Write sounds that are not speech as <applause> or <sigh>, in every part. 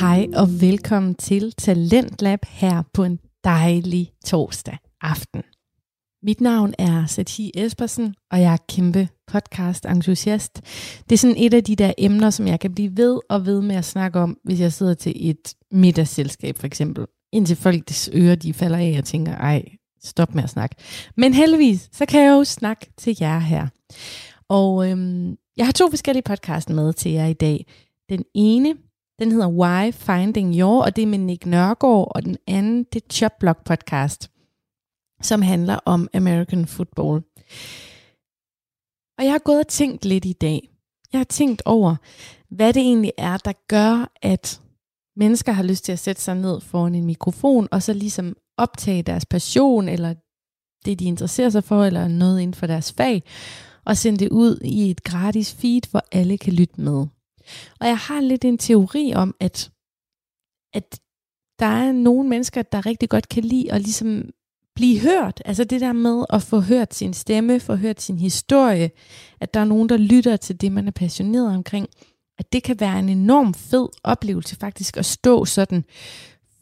Hej og velkommen til Talentlab her på en dejlig torsdag aften. Mit navn er Satie Espersen, og jeg er kæmpe podcast-entusiast. Det er sådan et af de der emner, som jeg kan blive ved og ved med at snakke om, hvis jeg sidder til et middagsselskab for eksempel. Indtil folks ører de falder af og tænker, ej, stop med at snakke. Men heldigvis, så kan jeg jo snakke til jer her. Og øhm, jeg har to forskellige podcast med til jer i dag. Den ene, den hedder Why Finding Your, og det er med Nick Nørgaard, og den anden, det er Chopblock podcast, som handler om American football. Og jeg har gået og tænkt lidt i dag. Jeg har tænkt over, hvad det egentlig er, der gør, at mennesker har lyst til at sætte sig ned foran en mikrofon, og så ligesom optage deres passion, eller det, de interesserer sig for, eller noget inden for deres fag, og sende det ud i et gratis feed, hvor alle kan lytte med. Og jeg har lidt en teori om, at, at der er nogle mennesker, der rigtig godt kan lide at ligesom blive hørt. Altså det der med at få hørt sin stemme, få hørt sin historie, at der er nogen, der lytter til det, man er passioneret omkring, at det kan være en enorm fed oplevelse faktisk at stå sådan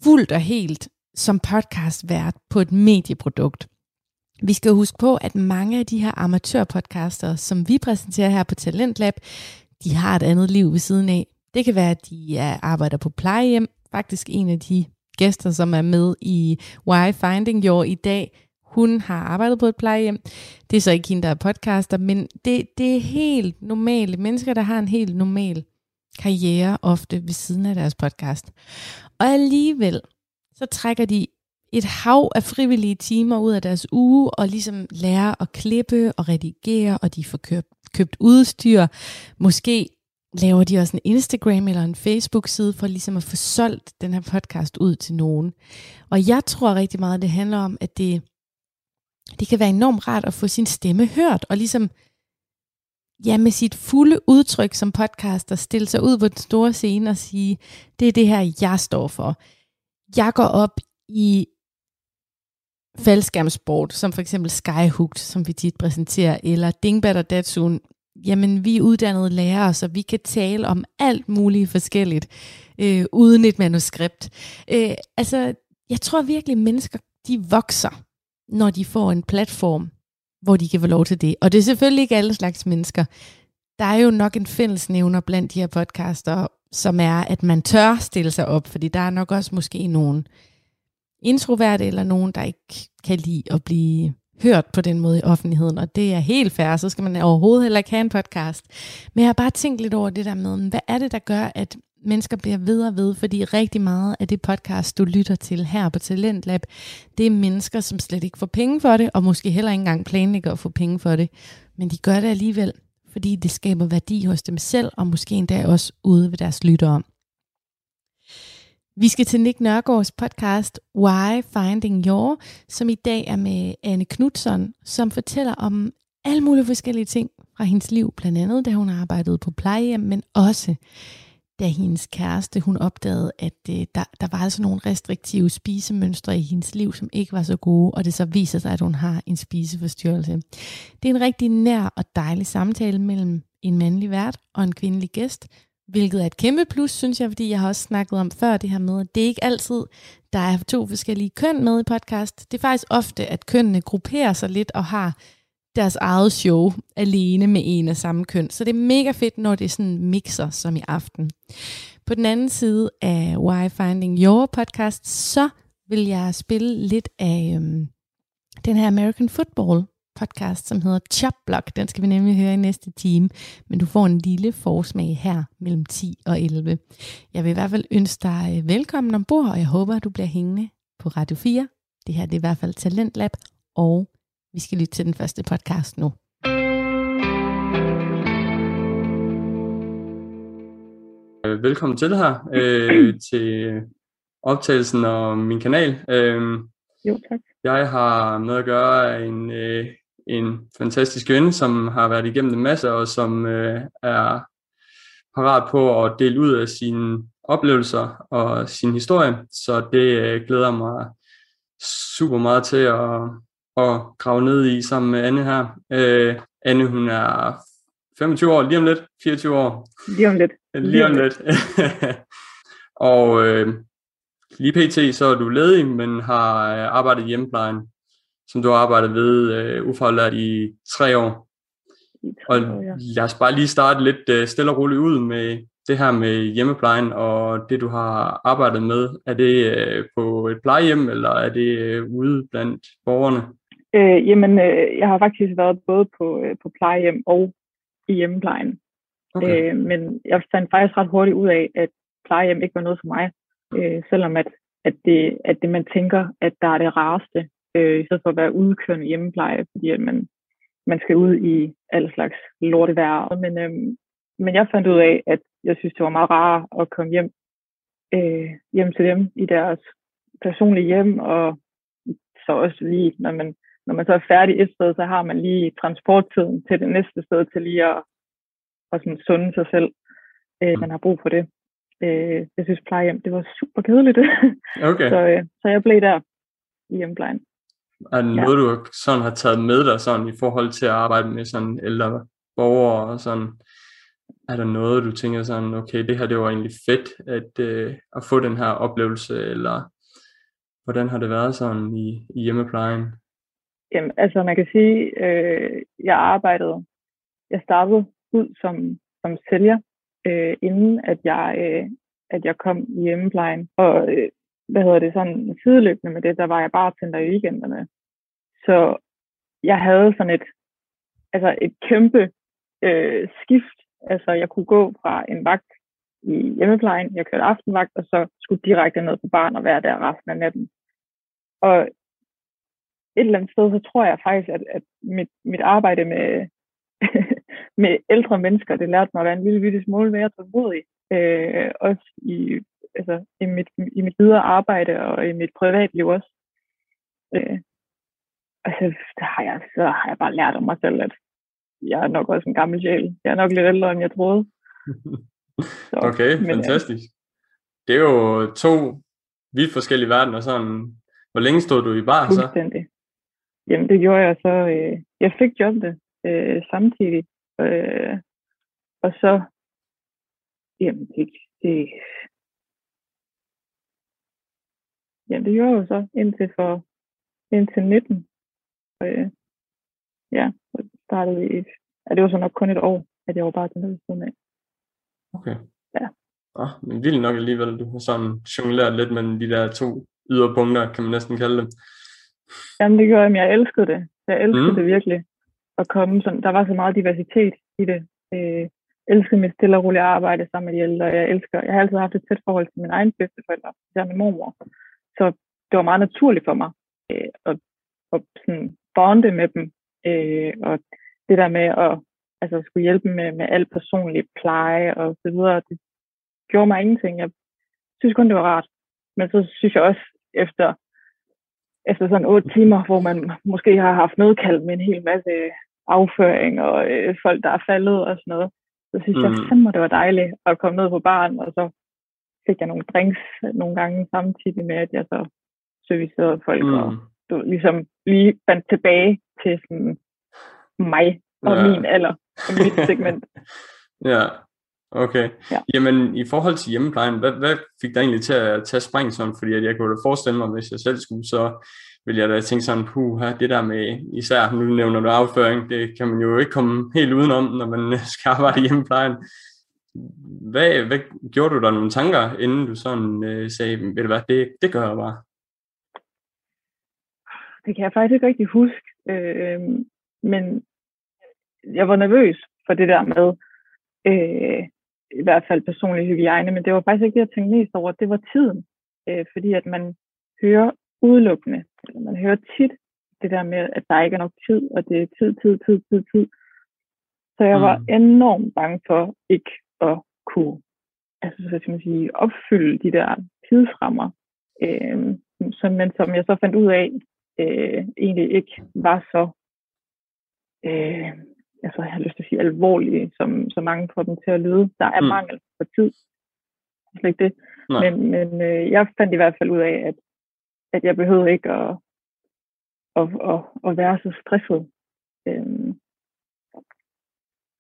fuldt og helt som podcastvært på et medieprodukt. Vi skal huske på, at mange af de her amatørpodcaster, som vi præsenterer her på Talentlab, de har et andet liv ved siden af. Det kan være, at de er, arbejder på plejehjem. Faktisk en af de gæster, som er med i Why Finding Your i dag, hun har arbejdet på et plejehjem. Det er så ikke hende, der er podcaster, men det, det er helt normale mennesker, der har en helt normal karriere ofte ved siden af deres podcast. Og alligevel, så trækker de et hav af frivillige timer ud af deres uge, og ligesom lærer at klippe og redigere, og de får købt, købt udstyr. Måske laver de også en Instagram eller en Facebook-side for ligesom at få solgt den her podcast ud til nogen. Og jeg tror rigtig meget, det handler om, at det, det kan være enormt rart at få sin stemme hørt, og ligesom ja, med sit fulde udtryk som podcaster, stille sig ud på den store scene og sige, det er det her, jeg står for. Jeg går op i faldskærmsport, som for eksempel Skyhooked, som vi tit præsenterer, eller Dingbat og Datsun, jamen vi er uddannede lærere, så vi kan tale om alt muligt forskelligt, øh, uden et manuskript. Øh, altså, jeg tror virkelig, at mennesker, de vokser, når de får en platform, hvor de kan få lov til det. Og det er selvfølgelig ikke alle slags mennesker. Der er jo nok en fællesnævner blandt de her podcaster, som er, at man tør stille sig op, fordi der er nok også måske nogen introverte, eller nogen, der ikke kan lide at blive hørt på den måde i offentligheden, og det er helt fair, så skal man overhovedet heller ikke have en podcast. Men jeg har bare tænkt lidt over det der med, hvad er det, der gør, at mennesker bliver ved og ved, fordi rigtig meget af det podcast, du lytter til her på Talentlab, det er mennesker, som slet ikke får penge for det, og måske heller ikke engang planlægger at få penge for det, men de gør det alligevel, fordi det skaber værdi hos dem selv, og måske endda også ude ved deres lyttere. Vi skal til Nick Nørgaards podcast Why Finding Your, som i dag er med Anne Knudsen, som fortæller om alle mulige forskellige ting fra hendes liv, blandt andet da hun arbejdede på plejehjem, men også da hendes kæreste, hun opdagede, at øh, der, der var altså nogle restriktive spisemønstre i hendes liv, som ikke var så gode, og det så viser sig, at hun har en spiseforstyrrelse. Det er en rigtig nær og dejlig samtale mellem en mandlig vært og en kvindelig gæst, Hvilket er et kæmpe plus, synes jeg, fordi jeg har også snakket om før det her med, at det er ikke altid, der er to forskellige køn med i podcast. Det er faktisk ofte, at kønnene grupperer sig lidt og har deres eget show alene med en af samme køn. Så det er mega fedt, når det er sådan mixer som i aften. På den anden side af Why Finding Your podcast, så vil jeg spille lidt af øhm, den her American Football podcast, som hedder Chop Block. Den skal vi nemlig høre i næste time, men du får en lille forsmag her mellem 10 og 11. Jeg vil i hvert fald ønske dig øh, velkommen ombord, og jeg håber, at du bliver hængende på Radio 4. Det her det er i hvert fald Talentlab, og vi skal lytte til den første podcast nu. Velkommen til her, øh, <clears throat> til optagelsen og min kanal. Øh, jo, tak. Jeg har med at gøre en, øh, en fantastisk kvinde, som har været igennem en masse, og som øh, er parat på at dele ud af sine oplevelser og sin historie. Så det øh, glæder mig super meget til at, at grave ned i sammen med Anne her. Øh, Anne, hun er 25 år, lige om lidt, 24 år. Lige om lidt. Lige om lidt. <laughs> Og øh, lige pt. så er du ledig, men har øh, arbejdet i hjemmeplejen, som du har arbejdet ved øh, ufaglært i tre år. Og lad os bare lige starte lidt øh, stille og roligt ud med det her med hjemmeplejen og det, du har arbejdet med. Er det øh, på et plejehjem, eller er det øh, ude blandt borgerne? Øh, jamen, øh, jeg har faktisk været både på, øh, på plejehjem og i hjemmeplejen. Okay. Øh, men jeg fandt faktisk ret hurtigt ud af, at plejehjem ikke var noget for mig. Øh, selvom at, at, det, at det, man tænker, at der er det rareste, øh, i stedet for at være udkørende hjemmepleje, fordi at man, man skal ud i alle slags lortevejr. Men, øh, men jeg fandt ud af, at jeg synes, det var meget rart at komme hjem, øh, hjem til dem i deres personlige hjem, og så også lige, når man, når man så er færdig et sted, så har man lige transporttiden til det næste sted til lige at, at sådan sunde sig selv. Øh, man har brug for det. Øh, jeg synes plejehjem, det var super kedeligt. <laughs> Okay. så, øh, så jeg blev der i hjemmeplejen. Er det noget, ja. du sådan har taget med dig sådan, i forhold til at arbejde med sådan ældre borgere og sådan? Er der noget, du tænker sådan, okay, det her det var egentlig fedt at, øh, at få den her oplevelse, eller hvordan har det været sådan i, i hjemmeplejen? Jamen, altså man kan sige, øh, jeg arbejdede, jeg startede ud som, som sælger, øh, inden at jeg, øh, at jeg kom i hjemmeplejen. Og øh, hvad hedder det, sådan sideløbende med det, der var jeg bare tænder i weekenderne. Så jeg havde sådan et, altså et kæmpe øh, skift. Altså jeg kunne gå fra en vagt i hjemmeplejen, jeg kørte aftenvagt, og så skulle direkte ned på barn og være der resten af natten. Og et eller andet sted, så tror jeg faktisk, at, at mit, mit arbejde med, <laughs> med ældre mennesker, det lærte mig at være en lille bitte smule mere tålmodig. Øh, også i, altså, i, mit, i mit videre arbejde og i mit privatliv også. Øh, altså, der har jeg, så har jeg bare lært om mig selv, at jeg er nok også en gammel sjæl. Jeg er nok lidt ældre, end jeg troede. <laughs> Så, okay, men, fantastisk. Det er jo to vidt forskellige verdener. Sådan. Hvor længe stod du i bar så? Fuldstændig. Jamen, det gjorde jeg så. Øh, jeg fik jobbet øh, samtidig. Øh, og så, jamen, det, det, jamen, det gjorde jeg så indtil for, indtil 19. Øh, ja, så startede i, ja, det var så nok kun et år, at jeg var bare til noget siden af. Okay. Ja. Ah, men vildt nok alligevel, du har sådan jongleret lidt mellem de der to yderpunkter, kan man næsten kalde dem. Jamen det gjorde jeg, men jeg elskede det. Jeg elskede mm. det virkelig at komme. Sådan, der var så meget diversitet i det. Øh, elskede mit stille og roligt arbejde sammen med de ældre. Jeg, elsker, jeg har altid haft et tæt forhold til min egen bedsteforældre, især min mormor. Så det var meget naturligt for mig øh, at, at sådan bonde med dem. Øh, og det der med at altså, skulle hjælpe med, med al personlig pleje og så videre, det gjorde mig ingenting. Jeg synes kun, det var rart. Men så synes jeg også, efter, efter sådan otte timer, hvor man måske har haft nedkald med en hel masse afføring og øh, folk, der er faldet og sådan noget. Så synes mm. jeg fandme, det var dejligt at komme ned på baren, og så fik jeg nogle drinks nogle gange samtidig med, at jeg så servicerede folk, mm. og du, ligesom lige fandt tilbage til sådan mig og ja. min alder, og mit <laughs> segment. ja, okay. Ja. Jamen, i forhold til hjemmeplejen, hvad, hvad fik dig egentlig til at tage spring sådan? Fordi at jeg kunne da forestille mig, hvis jeg selv skulle, så vil jeg da tænke sådan, puha, det der med, især nu nævner du afføring, det kan man jo ikke komme helt udenom, når man <laughs> skal arbejde i hjemmeplejen. Hvad, hvad gjorde du der nogle tanker, inden du sådan øh, sagde, ved du hvad, det, det gør jeg bare? Det kan jeg faktisk ikke rigtig huske, øh, men jeg var nervøs for det der med, øh, i hvert fald personlig hygiejne, men det var faktisk ikke det, jeg tænkte mest over, det var tiden. Øh, fordi at man hører udelukkende. Man hører tit det der med, at der ikke er nok tid, og det er tid, tid, tid, tid, tid. Så jeg var mm. enormt bange for ikke at kunne altså, så skal man sige, opfylde de der tidsrammer, øh, som, men som jeg så fandt ud af, øh, egentlig ikke var så, øh, altså jeg har lyst til at sige alvorlige, som så mange får dem til at lyde. Der er mm. mangel på tid. Slet ikke det. Men, men øh, jeg fandt i hvert fald ud af, at at jeg behøvede ikke at, at, at, at være så stresset. Øhm,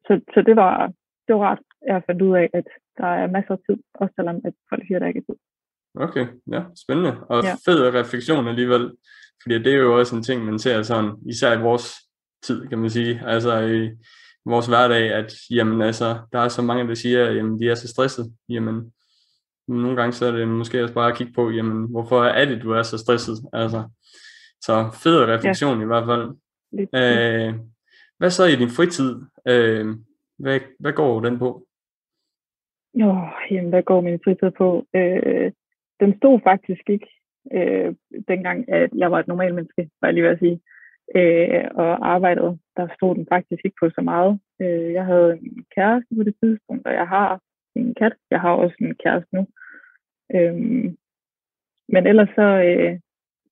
så, så det var det var rart. Jeg har fundet ud af, at der er masser af tid, også selvom at folk siger, at der ikke er tid. Okay, ja, spændende. Og Ja. fed refleksion alligevel. Fordi det er jo også en ting, man ser sådan, især i vores tid, kan man sige. Altså i vores hverdag, at jamen, altså, der er så mange, der siger, at jamen, de er så stresset. Jamen, nogle gange så er det måske også bare at kigge på, jamen, hvorfor er det, du er så stresset? Altså, så fed refleksion ja. i hvert fald. Lidt, Øh, hvad så i din fritid? Øh, hvad, hvad går den på? Åh, jamen, hvad går min fritid på? Øh, den stod faktisk ikke, øh, dengang at jeg var et normalt menneske, var jeg lige ved at sige, øh, og arbejdede. Der stod den faktisk ikke på så meget. Øh, jeg havde en kæreste på det tidspunkt, og jeg har en kat. Jeg har også en kæreste nu. Øh, men ellers så, øh,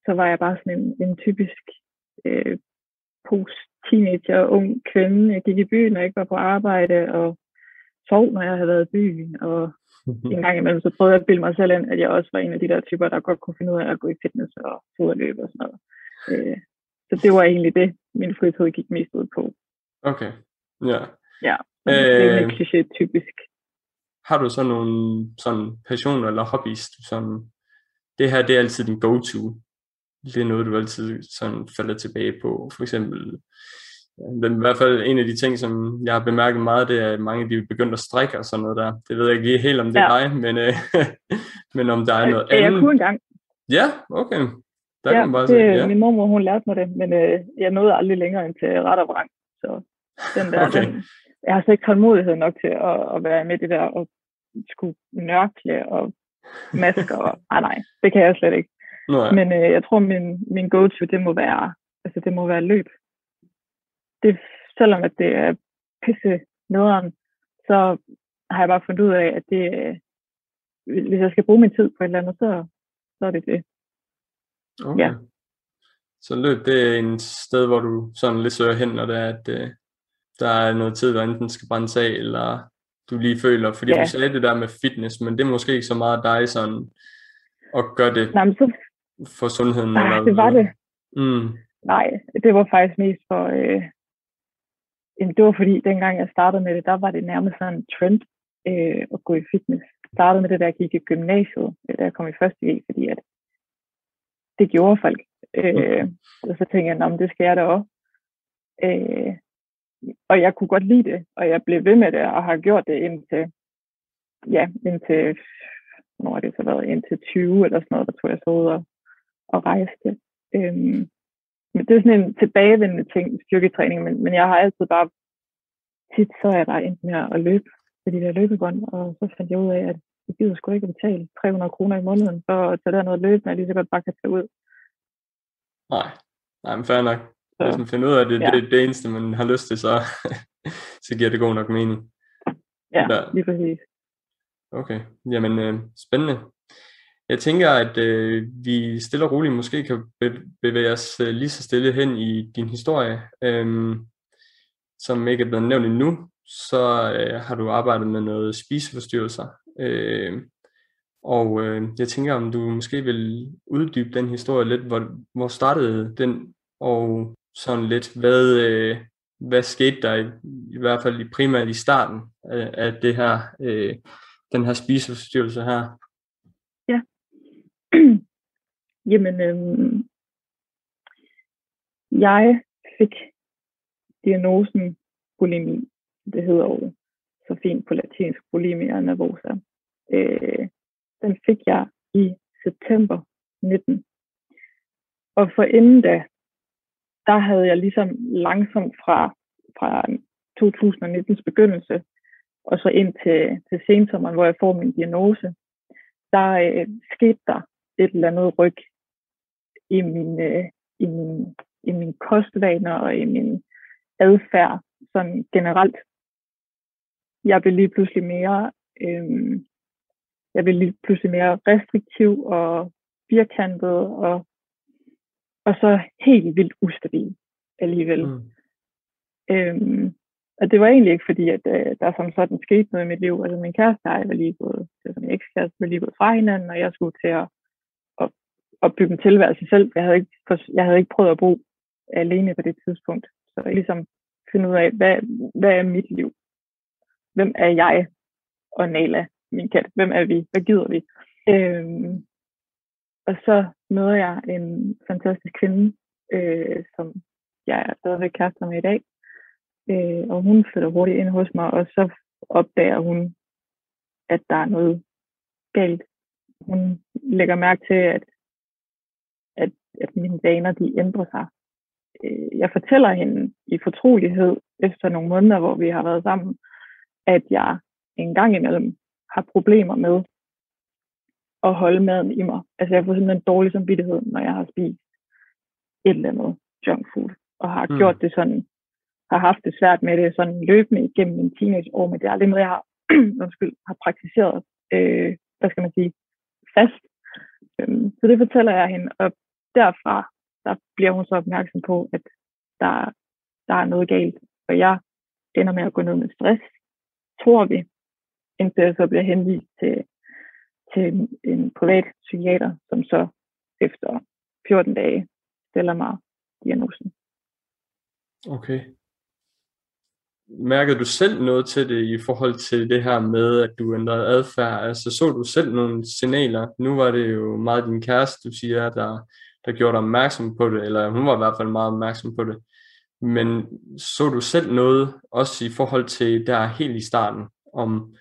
så var jeg bare sådan en, en typisk øh, post-teenager, ung kvinde. Jeg gik i byen, og ikke var på arbejde, og sov, når jeg havde været i byen, og <laughs> en gang imellem, så prøvede jeg at bilde mig selv ind, at jeg også var en af de der typer, der godt kunne finde ud af at gå i fitness og ud og løbe og sådan noget. Øh, så det var egentlig det, min fritid gik mest ud på. Okay, ja. Ja, øh, det er Øh. jo kliché typisk. Har du så nogle sådan passioner eller hobbies, sådan, det her det er altid din go-to? Det er noget, du altid sådan falder tilbage på. For eksempel, ja, i hvert fald en af de ting, som jeg har bemærket meget, det er, at mange de er begyndt at strikke og sådan noget der. Det ved jeg ikke helt, om det er Ja. dig, men, øh, <laughs> men om der er noget Øh, jeg andet. kunne engang. Ja, okay. Der Ja, kan man bare det, sige, ja. Min mormor, hun lærte mig det, men øh, jeg nåede aldrig længere end til ret og vrang. Så den der, <laughs> Okay. den, jeg har så ikke tålmodighed nok til at, at være med det der og skulle nørkle og masker. Og, nej, <laughs> nej, det kan jeg slet ikke. Nå, ja. Men øh, jeg tror, min, min go-to, det må være, altså det må være løb. Det, selvom at det er pisse nederen, så har jeg bare fundet ud af, at det, øh, hvis jeg skal bruge min tid på et eller andet, så, så er det det. Okay. Ja. Så løb, det er en sted, hvor du sådan lidt søger hen, når det er, at øh, der er noget tid, der enten skal brændes af, eller du lige føler, fordi Ja. du sagde det der med fitness, men det er måske ikke så meget dig sådan, at gøre det Nej, men så, for sundheden. ah, eller det var det. Mm. Nej, det var faktisk mest for, øh, jamen, det var fordi, dengang jeg startede med det, der var det nærmest sådan en trend øh, at gå i fitness. Jeg startede med det, da jeg gik i gymnasiet, øh, da jeg kom i første G, fordi at det gjorde folk. Øh, og så tænkte jeg, "Nå, men det skal jeg da også. Øh, og jeg kunne godt lide det, og jeg blev ved med det, og har gjort det indtil, ja, indtil, hvornår har det så været, indtil 20 eller sådan noget, der tog jeg så ud og, og rejste. Øhm, men det er sådan en tilbagevendende ting styrketræning, men, men jeg har altid bare, tit så er jeg bare endt med at løbe med de der løbebånd, og så fandt jeg ud af, at jeg gider sgu ikke at betale 300 kroner i måneden for at tage derned og løbe, når jeg lige så godt bare kan tage ud. Nej, nej, men fair nok. Så, Hvis man finder ud af, at det, ja. det er det eneste, man har lyst til, så, <laughs> så giver det god nok mening. ja, der. lige præcis. Okay, jamen øh, spændende. Jeg tænker, at øh, vi stille og roligt måske kan bevæge os øh, lige så stille hen i din historie. Øhm, som ikke er blevet nævnt endnu, så øh, har du arbejdet med noget spiseforstyrrelser. Øh, og øh, jeg tænker, om du måske vil uddybe den historie lidt. Hvor, hvor startede den, og sådan lidt, hvad, øh, hvad skete der i, i hvert fald i primært i starten af, af det her, øh, den her spiseforstyrrelse her? <clears throat> Jamen, øhm, jeg fik diagnosen bulimi. Det hedder jo så fint på latinsk bulimia nervosa. Øh, den fik jeg i september 19. Og for inden da, der havde jeg ligesom langsomt fra, fra 2019's begyndelse, og så ind til, til sensommeren, hvor jeg får min diagnose, der øh, skete der et eller andet ryg i min, øh, i min, i min kostvaner og i min adfærd sådan generelt. Jeg blev lige pludselig mere, øh, jeg blev lige pludselig mere restriktiv og firkantet og, og så helt vildt ustabil alligevel. Mm. Øhm, og det var egentlig ikke fordi, at øh, der som sådan skete noget i mit liv. Altså min kæreste og jeg var lige gået, altså min ekskæreste var lige gået fra hinanden, og jeg skulle til at, at, bygge en tilværelse selv. Jeg havde, ikke, jeg havde ikke prøvet at bo alene på det tidspunkt. Så jeg ligesom finde ud af, hvad, hvad er mit liv? Hvem er jeg? og Nala, min kat. Hvem er vi? Hvad gider vi? Øhm, og så møder jeg en fantastisk kvinde, øh, som jeg er stadigvæk kærester med i dag. Øh, og hun flytter hurtigt ind hos mig, og så opdager hun, at der er noget galt. Hun lægger mærke til, at, at, mine vaner de ændrer sig. Øh, jeg fortæller hende i fortrolighed efter nogle måneder, hvor vi har været sammen, at jeg en gang imellem har problemer med at holde maden i mig. Altså jeg får simpelthen dårlig samvittighed, når jeg har spist et eller andet junk food, og har mm. gjort det sådan, har haft det svært med det sådan løbende igennem min teenageår, men det er aldrig noget, jeg har, <clears throat> undskyld, har praktiseret, øh, hvad skal man sige, fast. Øhm, så det fortæller jeg hende, og derfra, der bliver hun så opmærksom på, at der, der er noget galt, og jeg ender med at gå ned med stress, tror vi, indtil jeg så bliver henvist til, til en privat psykiater, som så efter 14 dage stiller mig diagnosen. Okay. Mærkede du selv noget til det i forhold til det her med, at du ændrede adfærd? Altså så du selv nogle signaler? Nu var det jo meget din kæreste, du siger, der, der gjorde dig opmærksom på det, eller hun var i hvert fald meget opmærksom på det. Men så du selv noget, også i forhold til der helt i starten, om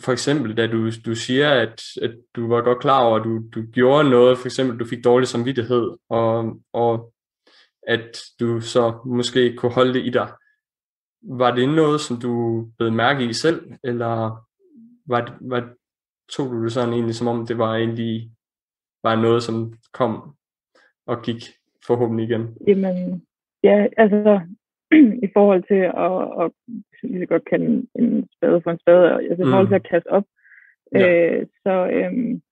for eksempel, da du, du siger, at, at du var godt klar over, at du, du gjorde noget, for eksempel, du fik dårlig samvittighed, og, og at du så måske kunne holde det i dig. Var det noget, som du blev mærke i selv, eller var, var, tog du det sådan egentlig, som om det var egentlig var noget, som kom og gik forhåbentlig igen? Jamen, ja, altså <clears throat> i forhold til at, at lige så godt kalde en spade for en spade, altså i forhold til mm. at kaste op, ja. øh, så, øhm,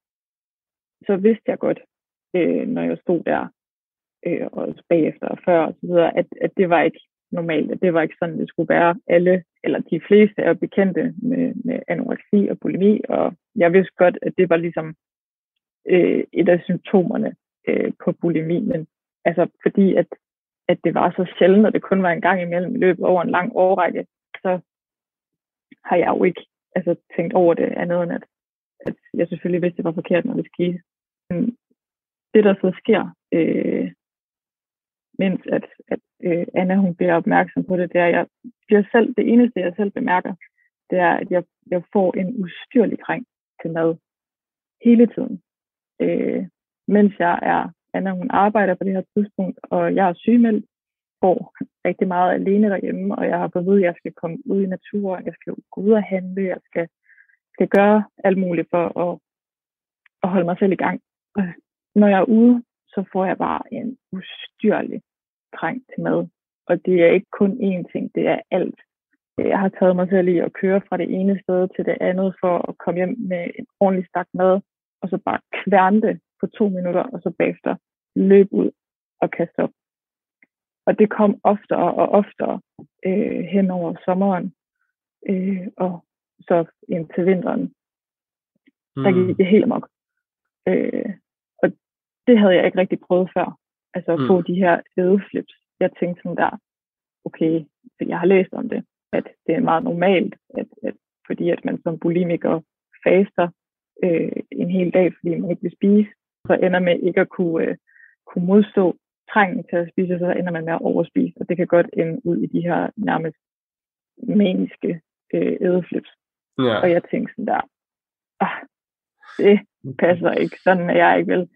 så vidste jeg godt, øh, når jeg stod der, øh, og bagefter og før og så videre, at, at det var ikke normalt, at det var ikke sådan, det skulle være. Alle, eller de fleste er bekendte med, med anoreksi og bulimi, og jeg vidste godt, at det var ligesom øh, et af symptomerne øh, på bulimi, men altså fordi at at det var så sjældent, og det kun var en gang imellem i løbet over en lang årrække, så har jeg jo ikke altså, tænkt over det andet end, at, at jeg selvfølgelig vidste, det var forkert, når det skete. Men det, der så sker, øh, mens at, at øh, Anna hun bliver opmærksom på det, det er, at jeg bliver selv, det eneste, jeg selv bemærker, det er, at jeg, jeg får en ustyrlig kræng til mad hele tiden. Øh, mens jeg er Anna hun arbejder på det her tidspunkt, og jeg er sygemeldt, går rigtig meget alene derhjemme, og jeg har fået at vide, at jeg skal komme ud i naturen, jeg skal gå ud og handle, jeg skal, skal gøre alt muligt for at, at holde mig selv i gang. Og når jeg er ude, så får jeg bare en ustyrlig trang til mad. Og det er ikke kun én ting, det er alt. Jeg har taget mig selv i at køre fra det ene sted til det andet for at komme hjem med en ordentlig stak mad, og så bare kværne på to minutter, og så bagefter løb ud og kaste op. Og det kom oftere og oftere øh, hen over sommeren, øh, og så ind til vinteren. Mm. Der gik det helt amok. Øh, og det havde jeg ikke rigtig prøvet før. Altså at mm. få de her ædeflips. Jeg tænkte sådan der, okay, for jeg har læst om det, at det er meget normalt, at, at fordi at man som bulimiker faster øh, en hel dag, fordi man ikke vil spise, så ender med ikke at kunne, øh, kunne modstå trængen til at spise, så ender man med at overspise, og det kan godt ende ud i de her nærmest maniske øh, ædeflips. Ja. Og jeg tænkte sådan der, ah, det passer ikke, sådan er jeg ikke vel.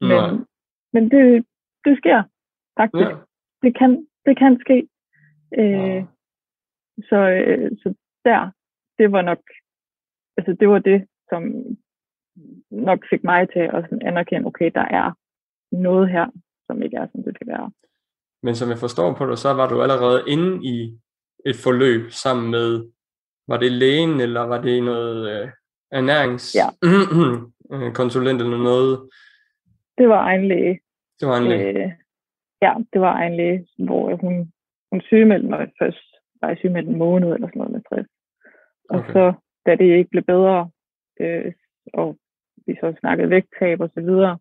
Men, men det, det sker faktisk. Ja. Det, kan, det kan ske. Øh, ja. så, øh, så der, det var nok, altså det var det, som nok fik mig til at sådan anerkende, okay, der er noget her, som ikke er, som det skal være. Men som jeg forstår på det, så var du allerede inde i et forløb sammen med, var det lægen, eller var det noget øh, ernærings ja. <clears throat> eller noget? Det var egen læge. Det var en læge? Øh, ja, det var egen læge, hvor hun, hun sygemeldte mig først, var jeg sygemeldt en måned eller sådan noget med stress. Og okay. så, da det ikke blev bedre, øh, og vi så snakkede vægttab og så videre,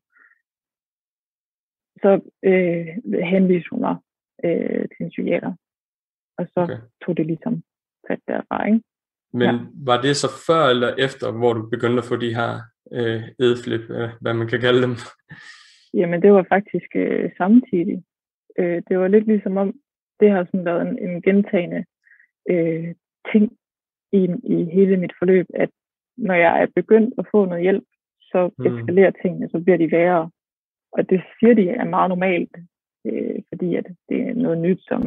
så øh, henviste hun mig øh, til en psykiater. Og så okay. tog det ligesom fat derfra, ikke? Men ja. var det så før eller efter, hvor du begyndte at få de her øh, edflip, øh, hvad man kan kalde dem? Jamen, det var faktisk øh, samtidig. Øh, det var lidt ligesom om, det har sådan været en, en gentagende øh, ting i, i hele mit forløb, at når jeg er begyndt at få noget hjælp, så mm. eskalerer tingene, så bliver de værre. Og det siger de er meget normalt, øh, fordi at det er noget nyt, som,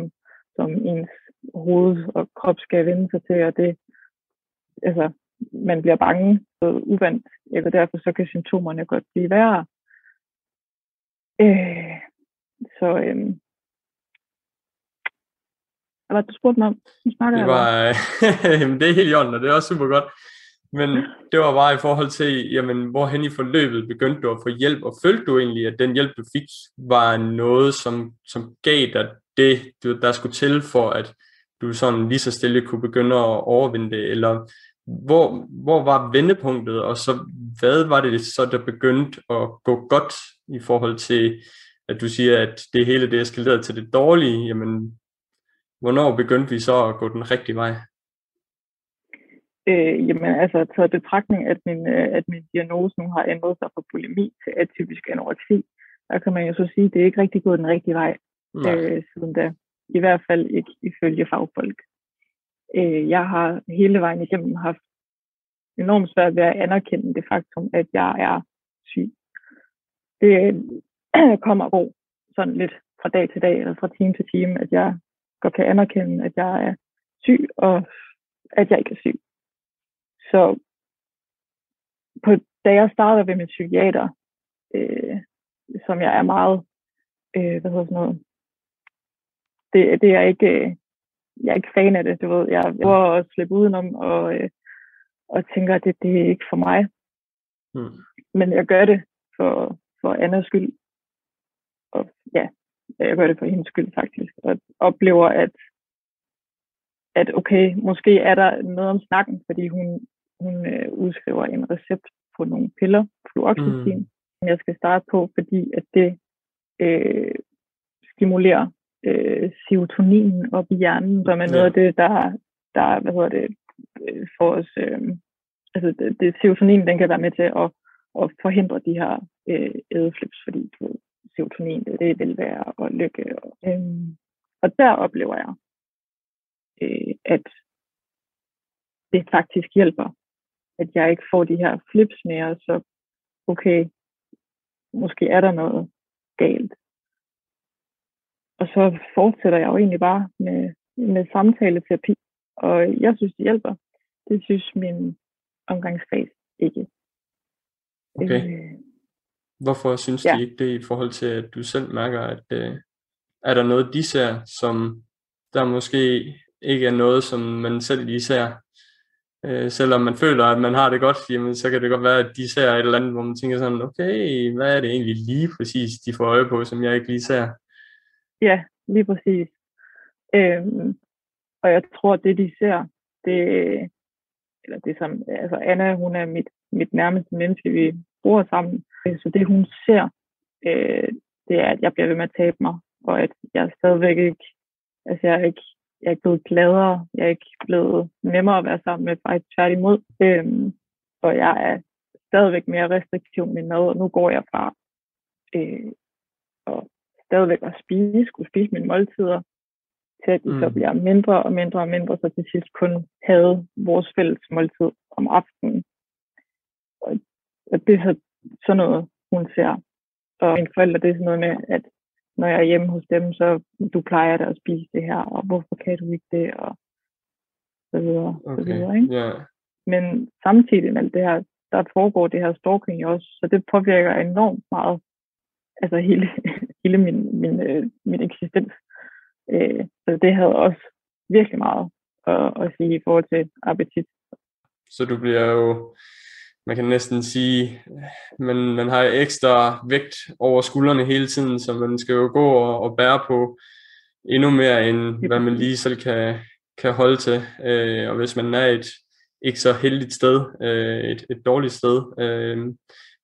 som ens hoved og krop skal vende sig til, og det, altså, man bliver bange og uvandt, eller derfor så kan symptomerne godt blive værre. Øh, så øh, hvad var det, du spurgte mig om? det var, <laughs> det er helt i og det er også super godt. Men det var bare i forhold til, jamen, hvorhen i forløbet begyndte du at få hjælp, og følte du egentlig, at den hjælp, du fik, var noget, som, som gav dig det, du, der skulle til for, at du sådan lige så stille kunne begynde at overvinde det, eller hvor, hvor var vendepunktet, og så hvad var det så, der begyndte at gå godt i forhold til, at du siger, at det hele det eskalerede til det dårlige, jamen, hvornår begyndte vi så at gå den rigtige vej? Øh, jamen altså, taget betragtning, at min, øh, at min diagnose nu har ændret sig fra bulimi til atypisk anoreksi, der kan man jo så sige, at det er ikke rigtig gået den rigtige vej øh, siden da. I hvert fald ikke ifølge fagfolk. Øh, jeg har hele vejen igennem haft enormt svært ved at anerkende det faktum, at jeg er syg. Det <clears throat> kommer og går sådan lidt fra dag til dag, eller fra time til time, at jeg godt kan anerkende, at jeg er syg, og at jeg ikke er syg. Så på, da jeg starter ved min psykiater, øh, som jeg er meget, øh, hvad hedder sådan noget, det, det er ikke, øh, jeg er ikke fan af det, du ved, jeg prøver at slippe udenom, og, øh, og tænker, at det, det er ikke for mig. Mm. Men jeg gør det for, for Annas skyld. Og ja, jeg gør det for hendes skyld faktisk. Og oplever, at, at okay, måske er der noget om snakken, fordi hun, hun øh, udskriver en recept på nogle piller, fluoxetine, mm. som jeg skal starte på, fordi at det øh, stimulerer øh, serotonin op i hjernen, som er noget ja. af det, der, der hvad hedder det, øh, får os, øh, altså det, det, serotonin, den kan være med til at, at forhindre de her øh, ædeflips, fordi du, serotonin, det, det vil være og lykke. Og, øh, og der oplever jeg, øh, at det faktisk hjælper at jeg ikke får de her flips mere, så okay, måske er der noget galt. Og så fortsætter jeg jo egentlig bare med, med samtale-terapi, og jeg synes, det hjælper. Det synes min omgangskreds ikke. Okay. Øh, Hvorfor synes ja. de ikke det i forhold til, at du selv mærker, at øh, er der noget, de ser, som der måske ikke er noget, som man selv lige ser, Øh, selvom man føler, at man har det godt, jamen, så kan det godt være, at de ser et eller andet, hvor man tænker sådan, okay, hvad er det egentlig lige præcis, de får øje på, som jeg ikke lige ser? Ja, lige præcis. Øhm, og jeg tror, at det de ser, det, eller det som, altså Anna, hun er mit, mit nærmeste menneske, vi bor sammen. Så det hun ser, øh, det er, at jeg bliver ved med at tabe mig, og at jeg stadigvæk ikke, altså jeg er ikke jeg er blevet gladere, jeg er ikke blevet nemmere at være sammen med, faktisk tværtimod. Øhm, og jeg er stadigvæk mere restriktiv med mad, og nu går jeg fra øh, og stadigvæk at spise, skulle spise mine måltider, til at de mm. så bliver mindre og mindre og mindre, så til sidst kun havde vores fælles måltid om aftenen. Og, og det er så sådan noget, hun ser. Og mine forældre, det er sådan noget med, at når jeg er hjemme hos dem, så du plejer da at spise det her, og hvorfor kan du ikke det, og så videre. Okay. Så videre ikke? Yeah. Men samtidig med alt det her, der foregår det her stalking også, så det påvirker enormt meget, altså hele, <laughs> hele min, min, øh, min eksistens. Øh, så det havde også virkelig meget at, at sige i forhold til appetit. Så du bliver jo man kan næsten sige, man, man har ekstra vægt over skuldrene hele tiden, så man skal jo gå og, og bære på endnu mere, end hvad man lige selv kan, kan holde til. Øh, og hvis man er et ikke så heldigt sted, øh, et, et dårligt sted, øh,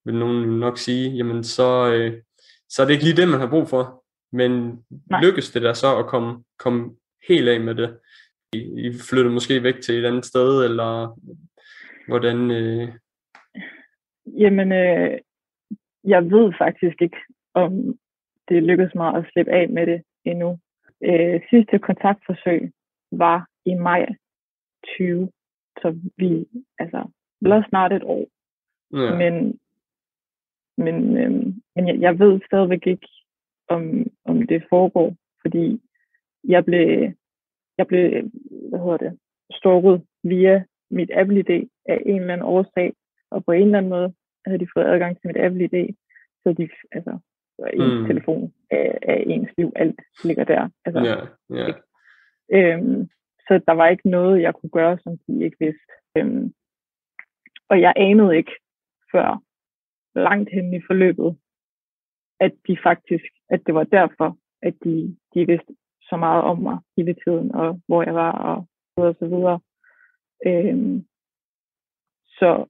vil nogen nok sige, jamen så, øh, så er det ikke lige det, man har brug for. Men Nej. lykkes det der så at komme, komme helt af med det, I flyttede måske væk til et andet sted, eller hvordan? Øh... Jamen, øh, jeg ved faktisk ikke, om det lykkedes mig at slippe af med det endnu. Øh, sidste kontaktforsøg var i maj 20, så vi, altså, blevet snart et år. Ja. Men, men, øh, men jeg, jeg ved stadigvæk ikke, om, om det foregår, fordi jeg blev, jeg blev hvad hedder det, stalket via mit Apple-ID af en eller anden årsag, og på en eller anden måde havde de fået adgang til mit Apple-ID, så de, altså, ens mm. telefon af, af ens liv, alt ligger der. Altså, yeah, yeah. Øhm, så der var ikke noget, jeg kunne gøre, som de ikke vidste. Øhm, og jeg anede ikke før langt hen i forløbet, at de faktisk, at det var derfor, at de, de vidste så meget om mig hele tiden, og hvor jeg var, og så videre, så videre. Øhm, så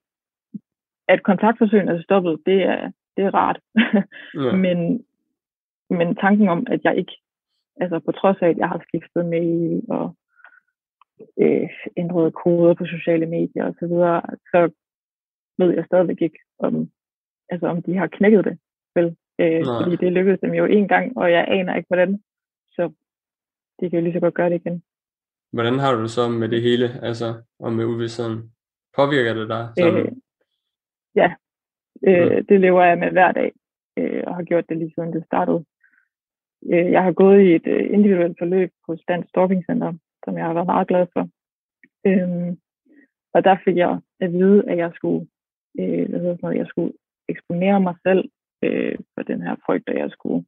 at kontaktforsøgene er stoppet, det er, det er rart. ja. <laughs> men, men tanken om, at jeg ikke, altså på trods af, at jeg har skiftet mail og øh, ændret koder på sociale medier og så videre, så ved jeg stadigvæk ikke, om, altså om de har knækket det. Vel? Øh, fordi det lykkedes dem jo en gang, og jeg aner ikke, hvordan. Så de kan jo lige så godt gøre det igen. Hvordan har du det så med det hele, altså og med uvidstheden? Påvirker det dig? Sådan? Øh, ja, øh, det lever jeg med hver dag, øh, og har gjort det lige siden det startede. Øh, jeg har gået i et øh, individuelt forløb på Stand Stalking Center, som jeg har været meget glad for. Øh, og der fik jeg at vide, at jeg skulle, øh, hvad hedder noget, jeg skulle eksponere mig selv øh, for den her frygt, at jeg skulle,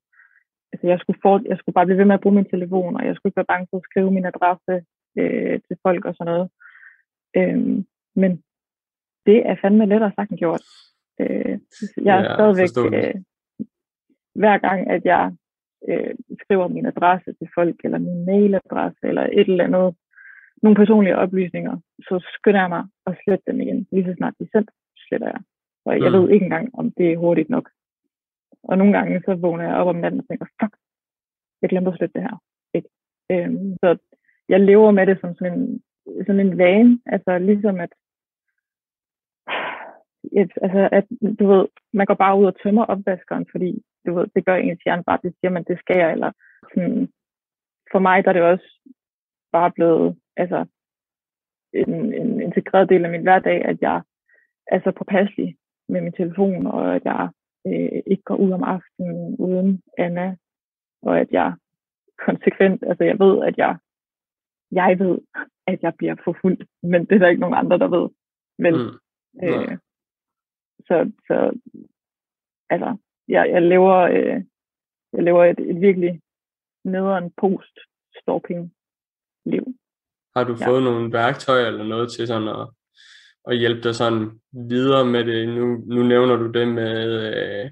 altså jeg skulle, for, jeg skulle bare blive ved med at bruge min telefon, og jeg skulle ikke være bange for at skrive min adresse øh, til folk og sådan noget. Øh, men det er fandme lettere sagt end gjort. Øh, jeg er ja, stadigvæk, øh, hver gang at jeg øh, skriver min adresse til folk, eller min mailadresse, eller et eller andet, nogle personlige oplysninger, så skynder jeg mig at slette dem igen. Lige så snart de selv sletter jeg. Og jeg mm. ved ikke engang, om det er hurtigt nok. Og nogle gange så vågner jeg op om natten og tænker, fuck, jeg glemte at slette det her. Ikke? Øhm, så jeg lever med det som sådan en, sådan en vane. Altså ligesom at, et, altså at du ved, man går bare ud og tømmer opvaskeren, fordi du ved, det gør ens hjerne bare, det siger man, det skal jeg, eller sådan, for mig der er det også bare blevet, altså, en, en integreret del af min hverdag, at jeg er så påpasselig med min telefon, og at jeg øh, ikke går ud om aftenen uden Anna, og at jeg konsekvent, altså jeg ved, at jeg, jeg ved, at jeg bliver forfulgt, men det er der ikke nogen andre, der ved. Men, mm. øh, så, så altså, jeg, jeg lever, øh, jeg lever et, et virkelig nederen post-stalking liv. Har du ja. fået nogle værktøjer eller noget til sådan at at hjælpe dig sådan videre med det. Nu, nu nævner du det med, øh,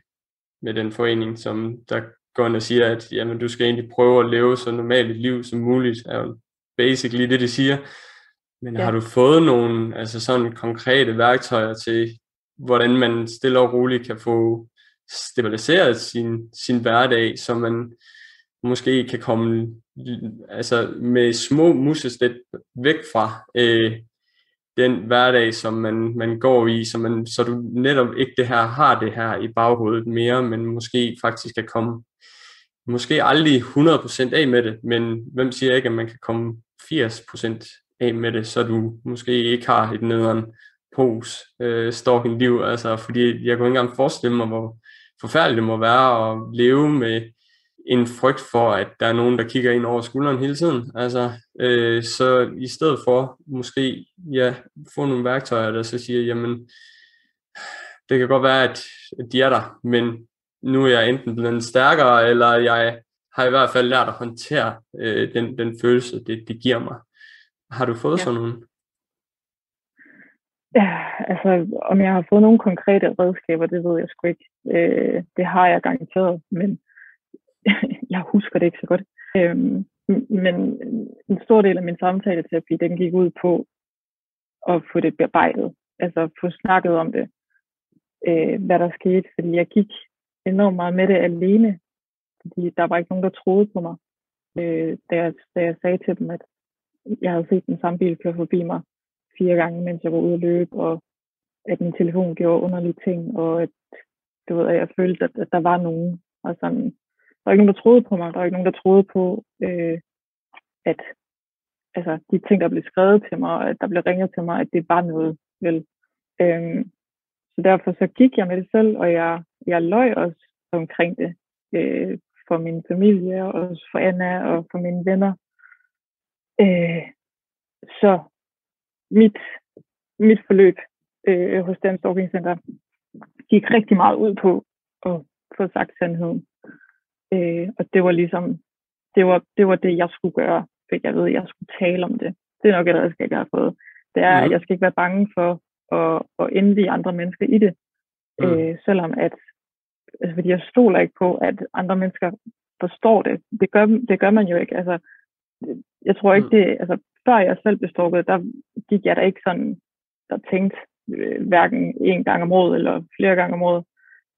med den forening, som der går ind og siger, at jamen, du skal egentlig prøve at leve så normalt et liv som muligt, er jo basically det, de siger. Men ja. har du fået nogle altså sådan konkrete værktøjer til, hvordan man stille og roligt kan få stabiliseret sin, sin hverdag, så man måske kan komme altså med små museskridt væk fra øh, den hverdag, som man, man går i, så, man, så du netop ikke det her har det her i baghovedet mere, men måske faktisk kan komme, måske aldrig 100% af med det, men hvem siger ikke, at man kan komme 80% af med det, så du måske ikke har et nederen pos øh, stalking liv, altså fordi jeg kunne ikke engang forestille mig, hvor forfærdeligt det må være at leve med en frygt for, at der er nogen, der kigger ind over skulderen hele tiden. Altså, øh, så i stedet for måske ja, få nogle værktøjer, der så siger, jamen, det kan godt være, at de er der, men nu er jeg enten blevet stærkere, eller jeg har i hvert fald lært at håndtere øh, den, den følelse, det, det giver mig. Har du fået ja. sådan nogle? Ja, altså om jeg har fået nogle konkrete redskaber, det ved jeg sgu ikke. Øh, det har jeg garanteret, men <laughs> jeg husker det ikke så godt. Øh, men en stor del af min samtaleterapi, den gik ud på at få det bearbejdet. Altså få snakket om det, øh, hvad der skete. Fordi jeg gik enormt meget med det alene. Fordi der var ikke nogen, der troede på mig. Øh, da, jeg, da jeg sagde til dem, at jeg havde set den samme bil køre forbi mig fire gange, mens jeg var ude at løbe, og at min telefon gjorde underlige ting, og at, du ved, at jeg følte, at, at der var nogen. Og sådan, der var ikke nogen, der troede på mig. Der var ikke nogen, der troede på, øh, at altså, de ting, der blev skrevet til mig, og at der blev ringet til mig, at det var noget. Vel? Øhm, så derfor så gik jeg med det selv, og jeg, jeg løj også omkring det øh, for min familie, og også for Anna og for mine venner. Øh, så mit, mit forløb øh, hos Dansk Stalking Center gik rigtig meget ud på at få sagt sandheden. Øh, og det var ligesom, det var, det var det, jeg skulle gøre, fik jeg ved, jeg skulle tale om det. Det er nok et redskab, jeg har fået. Det er, mm. at jeg skal ikke være bange for at, at indvige andre mennesker i det. Mm. Øh, selvom at, altså fordi jeg stoler ikke på, at andre mennesker forstår det. Det gør, det gør man jo ikke. Altså, jeg tror ikke, mm. det, altså, før jeg selv blev strukket, der gik jeg da ikke sådan, der tænkte øh, hverken en gang om året, eller flere gange om året,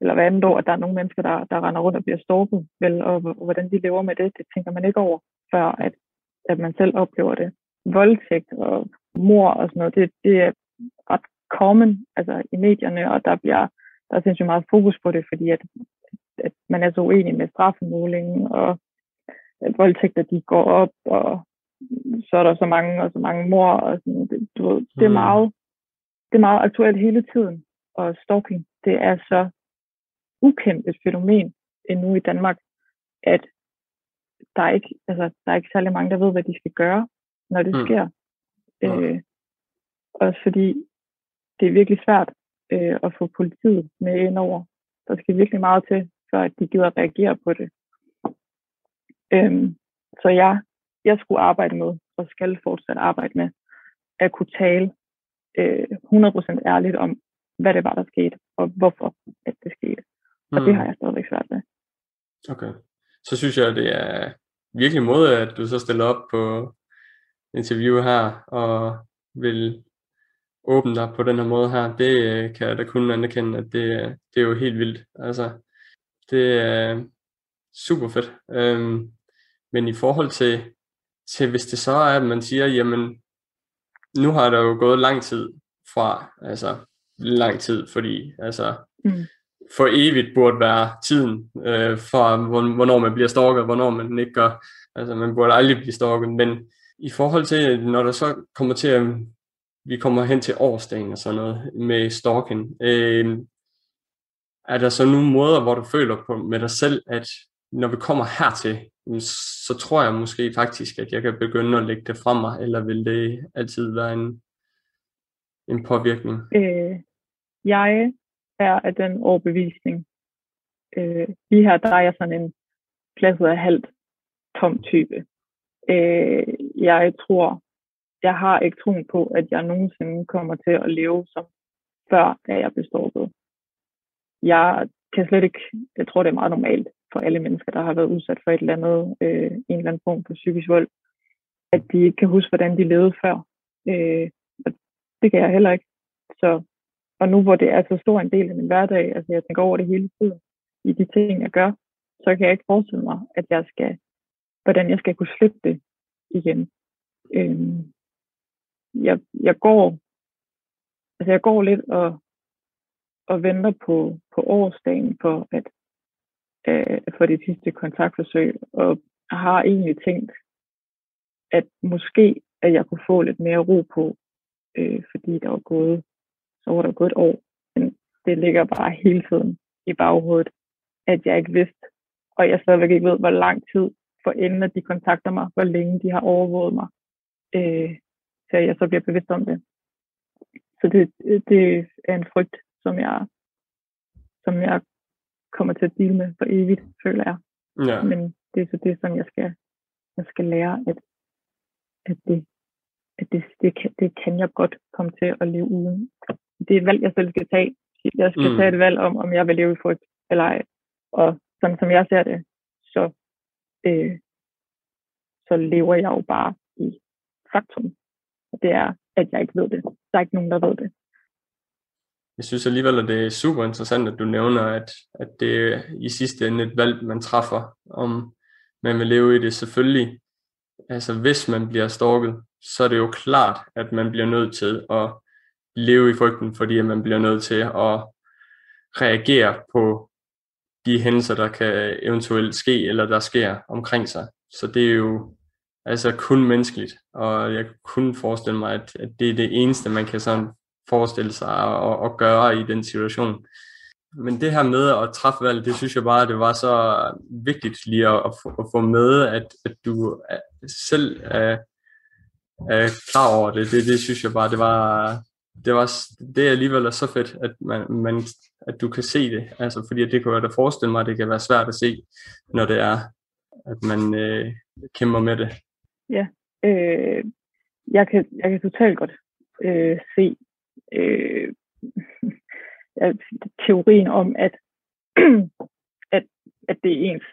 eller hvad andet år, at der er nogle mennesker, der, der render rundt og bliver stalket, vel, og, og hvordan de lever med det, det tænker man ikke over, før at, at man selv oplever det. Voldtægt og mor og sådan noget, det, det er ret common altså, i medierne, og der bliver der er sindssygt meget fokus på det, fordi at, at man er så uenig med straffemålingen, og at voldtægter de går op, og så er der så mange og så mange mor, og sådan, det, du ved, det er mm. meget det er meget aktuelt hele tiden, og stalking, det er så ukendt et fænomen endnu i Danmark, at der er ikke, altså, der er ikke særlig mange, der ved, hvad de skal gøre, når det mm. sker. Øh, også fordi det er virkelig svært øh, at få politiet med ind over. Der skal virkelig meget til, for at de gider at reagere på det. Øhm, så jeg, jeg skulle arbejde med, og skal fortsat arbejde med, at kunne tale øh, 100% ærligt om, hvad det var, der skete, og hvorfor at det skete. Og mm. det har jeg stadigvæk svært med. Okay. Så synes jeg, det er virkelig måde, at du så stiller op på interview her, og vil åbne dig på den her måde her. Det øh, kan jeg da kun anerkende, at det, det er jo helt vildt. Altså, det er super fedt. Øhm, men i forhold til, til, hvis det så er, at man siger, jamen, nu har der jo gået lang tid fra, altså lang tid, fordi altså mm. for evigt burde være tiden øh, for, hvornår man bliver stalket, hvornår man ikke gør. Altså man burde aldrig blive stalket, men i forhold til, når der så kommer til at, vi kommer hen til årsdagen og sådan noget med stalking, øh, er der så nogle måder, hvor du føler på med dig selv, at når vi kommer hertil, Mm, så tror jeg måske faktisk, at jeg kan begynde at lægge det fra mig, eller vil det altid være en, en påvirkning? Øh, jeg er af den overbevisning. Øh, lige her, der er jeg sådan en pladset af halvt tom type. Øh, jeg tror, jeg har ikke troen på, at jeg nogensinde kommer til at leve som før, da jeg blev stoppet. Jeg kan slet ikke, jeg tror, det er meget normalt for alle mennesker, der har været udsat for et eller andet, øh, en eller anden form for psykisk vold, at de ikke kan huske, hvordan de levede før. Øh, og det kan jeg heller ikke. Så, og nu hvor det er så stor en del af min hverdag, altså jeg tænker over det hele tiden, i de ting, jeg gør, så kan jeg ikke forestille mig, at jeg skal, hvordan jeg skal kunne slippe det igen. Øh, jeg, jeg går, altså jeg går lidt og, og venter på, på årsdagen for, at øh, for det sidste kontaktforsøg, og har egentlig tænkt, at måske at jeg kunne få lidt mere ro på, øh, fordi der var gået, så var der gået et år, men det ligger bare hele tiden i baghovedet, at jeg ikke vidste, og jeg stadigvæk ikke ved, hvor lang tid for enden, at de kontakter mig, hvor længe de har overvåget mig, øh, så jeg så bliver bevidst om det. Så det, det er en frygt, som jeg, som jeg kommer til at dele med for evigt, føler jeg. Ja. Men det er så det, som jeg skal, jeg skal lære, at, at, det, at det, det, kan, det kan jeg godt komme til at leve uden. Det er et valg, jeg selv skal tage. Jeg skal mm. tage et valg om, om jeg vil leve i frygt eller ej. Og sådan som jeg ser det, så, øh, så lever jeg jo bare i faktum. Det er, at jeg ikke ved det. Der er ikke nogen, der ved det jeg synes alligevel, at det er super interessant, at du nævner, at, at det er i sidste ende et valg, man træffer, om man vil leve i det. Selvfølgelig altså hvis man bliver stalket, så er det jo klart, at man bliver nødt til at leve i frygten, fordi man bliver nødt til at reagere på de hændelser, der kan eventuelt ske, eller der sker omkring sig. Så det er jo altså kun menneskeligt, og jeg kunne forestille mig, at, at det er det eneste, man kan sådan forestille sig at, at gøre i den situation. Men det her med at træffe valg, det synes jeg bare, det var så vigtigt lige at, at, få, at få med, at, at du selv er, er klar over det. det. Det synes jeg bare, det var, det var det er alligevel så fedt, at, man, man, at du kan se det. Altså, fordi det kan jeg da forestille mig, at det kan være svært at se, når det er, at man øh, kæmper med det. Ja, øh, jeg, kan, jeg kan totalt godt øh, se øh, <clears throat> teorien om, at, <clears throat> at, at det er ens,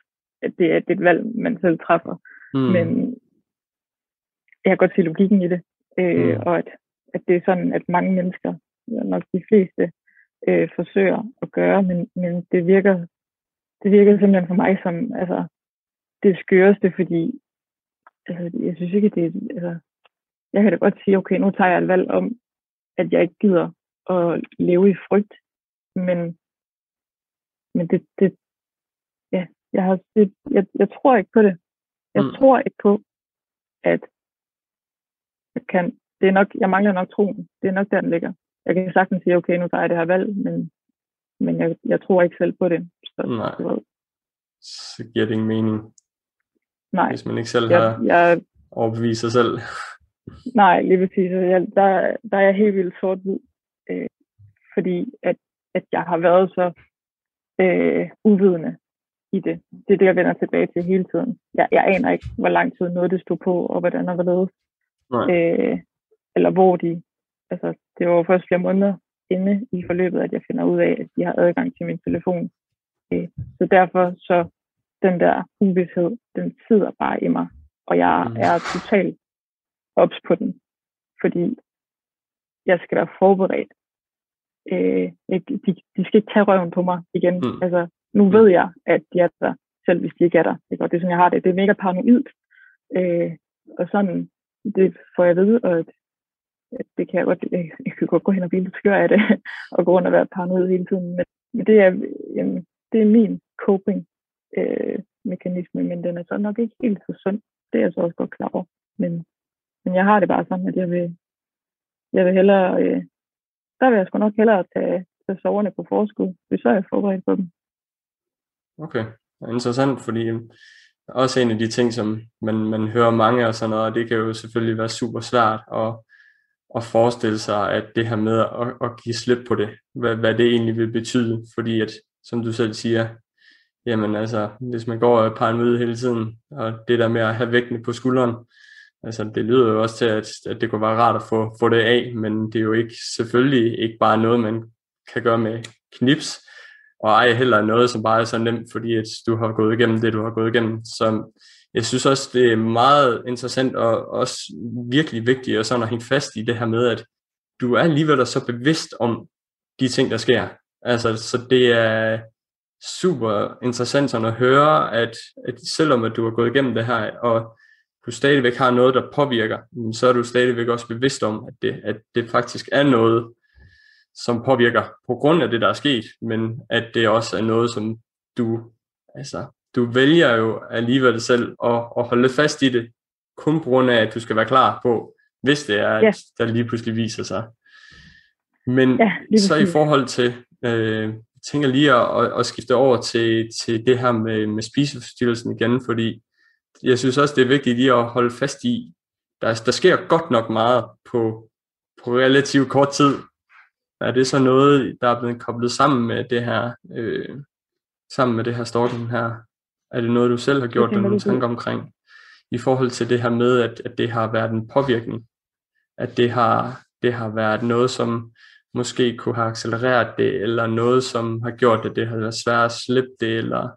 at det er, det er et valg, man selv træffer. Mm. Men jeg kan godt se logikken i det, øh, mm. og at, at det er sådan, at mange mennesker, nok de fleste, øh, forsøger at gøre, men, men det virker det virker simpelthen for mig som altså, det skøreste, fordi altså, jeg synes ikke, at det er, altså, jeg kan da godt sige, okay, nu tager jeg et valg om, at jeg ikke gider at leve i frygt, men, men det, det, ja, jeg, har, det, jeg, jeg tror ikke på det. Jeg mm. tror ikke på, at jeg kan, det er nok, jeg mangler nok troen. Det er nok der, den ligger. Jeg kan sagtens sige, okay, nu tager jeg det her valg, men, men jeg, jeg tror ikke selv på det. Så, Nej. Så, så giver det ingen mening. Nej. Hvis man ikke selv jeg, har jeg, overbevist sig selv. Nej, lige præcis. Jeg, der, der er jeg helt vildt sort-hvid. Øh, fordi at, at jeg har været så øh, uvidende i det. Det er det, jeg vender tilbage til hele tiden. Jeg, jeg aner ikke, hvor lang tid noget det stod på, og hvordan og hvorledes. Øh, eller hvor de... Altså, det var først flere måneder inde i forløbet, at jeg finder ud af, at de har adgang til min telefon. Øh, så derfor så den der uvidshed, den sidder bare i mig. Og jeg mm. er totalt ops på den. Fordi jeg skal være forberedt. Øh, de, de skal ikke tage røven på mig igen. Mm. Altså, nu ved jeg, at de er der, selv hvis de ikke er der. Ikke? Og det er sådan, jeg har det. Det er mega paranoid. Øh, og sådan, det får jeg ved, og det kan jeg godt, jeg, <laughs> jeg kan godt gå hen og blive lidt skør af det, <laughs> og gå rundt og være paranoid hele tiden. Men, men det, er, jamen, det er min coping øh, mekanisme, men den er så nok ikke helt så sund. Det er jeg så også godt klar over. Men, men jeg har det bare sådan, at jeg vil, jeg vil hellere, øh, der vil jeg sgu nok hellere tage, tage soverne på forskud, hvis så er jeg forberedt på dem. Okay, interessant, fordi øhm, også en af de ting, som man, man hører mange og sådan noget, og det kan jo selvfølgelig være super svært at, at forestille sig, at det her med at, at give slip på det, hvad, hvad det egentlig vil betyde, fordi at, som du selv siger, jamen altså, hvis man går og paranoid hele tiden, og det der med at have vægtene på skulderen, altså det lyder jo også til, at, at det kunne være rart at få, få det af, men det er jo ikke selvfølgelig ikke bare noget, man kan gøre med knips, og ej heller noget, som bare er så nemt, fordi at du har gået igennem det, du har gået igennem. Så jeg synes også, det er meget interessant og også virkelig vigtigt og sådan at hænge fast i det her med, at du er alligevel så bevidst om de ting, der sker. Altså, så det er super interessant sådan at høre, at, at selvom at du har gået igennem det her, og du stadigvæk har noget, der påvirker, så er du stadigvæk også bevidst om, at det, at det faktisk er noget, som påvirker på grund af det, der er sket, men at det også er noget, som du, altså, du vælger jo alligevel selv at, at holde fast i det, kun på grund af, at du skal være klar på, hvis det er, at der lige pludselig viser sig. Men ja, så i forhold til, øh, tænker lige at, at skifte over til, til det her med, med spiseforstyrrelsen igen, fordi jeg synes også, det er vigtigt lige at holde fast i, der, der sker godt nok meget på, på relativt kort tid, er det så noget, der er blevet koblet sammen med det her, øh, sammen med det her stalking her? Er det noget, du selv har gjort dig nogle tanker omkring? I forhold til det her med, at, at det har været en påvirkning? At det har, det har været noget, som måske kunne have accelereret det, eller noget, som har gjort, at det har været svært at slippe det, eller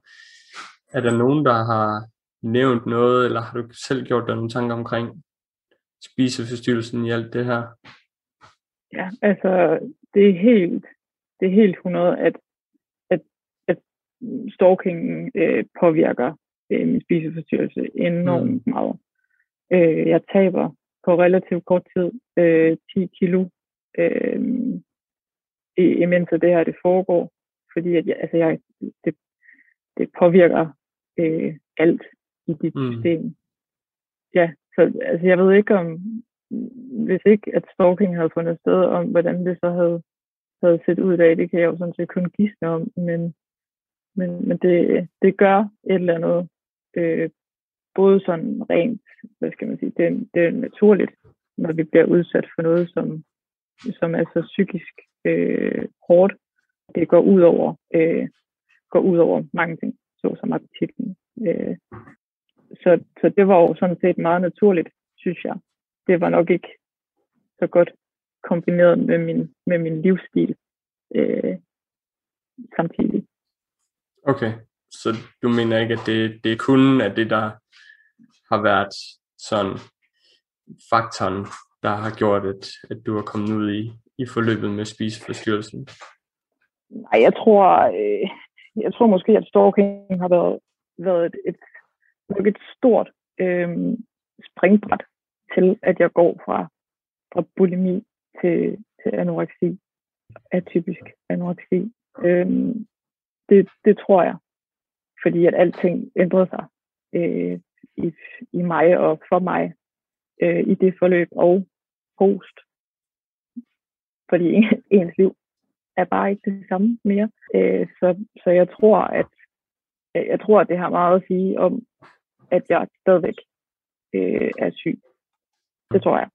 er der nogen, der har nævnt noget, eller har du selv gjort dig nogle tanker omkring spiseforstyrrelsen i alt det her? Ja, altså det er helt, det er helt 100, at, at, at stalking øh, påvirker øh, min spiseforstyrrelse enormt mm. meget. Øh, jeg taber på relativt kort tid øh, 10 kilo, øh, imens det her det foregår. Fordi at jeg, altså jeg, det, det påvirker øh, alt i dit mm. system. Ja, så altså jeg ved ikke om, hvis ikke at stalking havde fundet sted, om hvordan det så havde, havde set ud i dag, det kan jeg jo sådan set kun gisne om, men, men, men det, det gør et eller andet, øh, både sådan rent, hvad skal man sige, det, det er naturligt, når vi bliver udsat for noget, som, som er så psykisk øh, hårdt. Det går ud over, øh, går ud over mange ting, såsom appetitten. Øh, så, så det var jo sådan set meget naturligt, synes jeg. Det var nok ikke så godt kombineret med min, med min livsstil øh, samtidig. Okay, så du mener ikke, at det, det er kun at det, der har været sådan faktoren, der har gjort, at, at du er kommet ud i, i forløbet med spiseforstyrrelsen? Nej, jeg tror, øh, jeg tror måske, at stalking har været, været et, et, nok et stort øh, springbræt til, at jeg går fra, fra bulimi til, til anoreksi, atypisk anoreksi. Øh, det, det tror jeg, fordi at alting ændrede sig øh, i, i mig og for mig øh, i det forløb og post. Fordi <laughs> ens liv er bare ikke det samme mere. Øh, så, så jeg tror, at jeg tror, at det har meget at sige om, at jeg stadigvæk øh, er syg. Det tror jeg.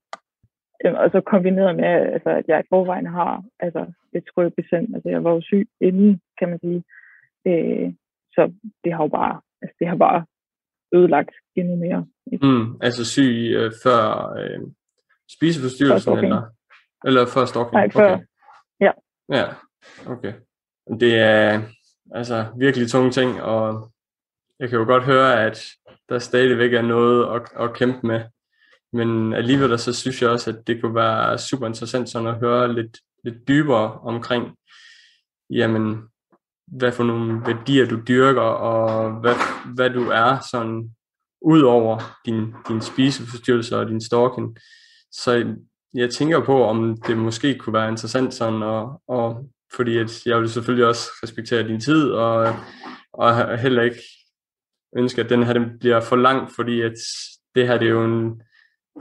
Øh, og så kombineret med, altså, at jeg i forvejen har altså, et skrøbesind. Altså, jeg var jo syg inden, kan man sige. Øh, så det har jo bare, altså, det har bare ødelagt endnu mere. Mm, altså syg øh, før øh, spiseforstyrrelsen, før eller, eller før stalking? Nej, før. Okay. Ja. Ja, okay. Det er altså virkelig tunge ting, og jeg kan jo godt høre, at der stadigvæk er noget at, at kæmpe med. Men alligevel så synes jeg også, at det kunne være super interessant sådan at høre lidt, lidt dybere omkring, jamen, hvad for nogle værdier du dyrker, og hvad, hvad du er sådan ud over din, din spiseforstyrrelse og din stalking. Så jeg tænker på, om det måske kunne være interessant sådan, at, og fordi at jeg vil selvfølgelig også respektere din tid, og, og heller ikke ønske, at den her den bliver for lang, fordi at det her det er jo en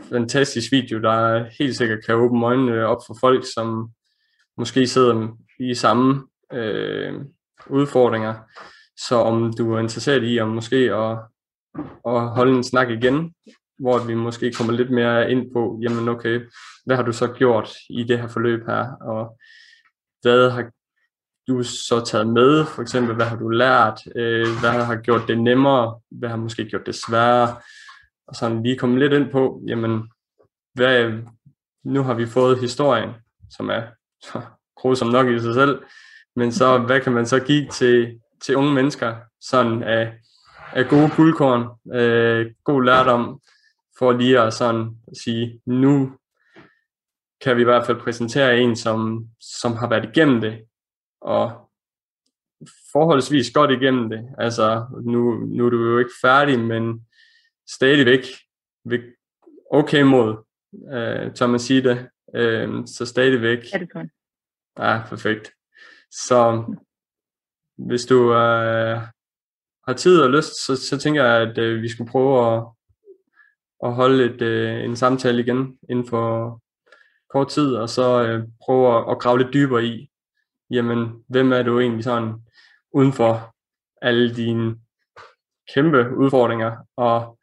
fantastisk video, der helt sikkert kan åbne øjnene op for folk, som måske sidder i samme øh, udfordringer. Så om du er interesseret i om måske at, at holde en snak igen, hvor vi måske kommer lidt mere ind på, jamen okay, hvad har du så gjort i det her forløb her, og hvad har du så taget med, for eksempel, hvad har du lært, øh, hvad har gjort det nemmere, hvad har måske gjort det sværere, og sådan lige komme lidt ind på, jamen, hvad, nu har vi fået historien, som er grusom nok i sig selv, men så hvad kan man så give til, til unge mennesker, sådan af, af gode guldkorn, øh, god lærdom, for lige at sådan sige, nu kan vi i hvert fald præsentere en, som, som har været igennem det, og forholdsvis godt igennem det. Altså, nu, nu er du jo ikke færdig, men stadigvæk okay mod, øh, tør man sige det. Øh, så stadigvæk. Ja, det jeg. Ja, perfekt. Så hvis du øh, har tid og lyst, så, så tænker jeg, at øh, vi skulle prøve at, at holde et, øh, en samtale igen inden for kort tid, og så øh, prøve at, at grave lidt dybere i, jamen, hvem er du egentlig sådan uden for alle dine kæmpe udfordringer, og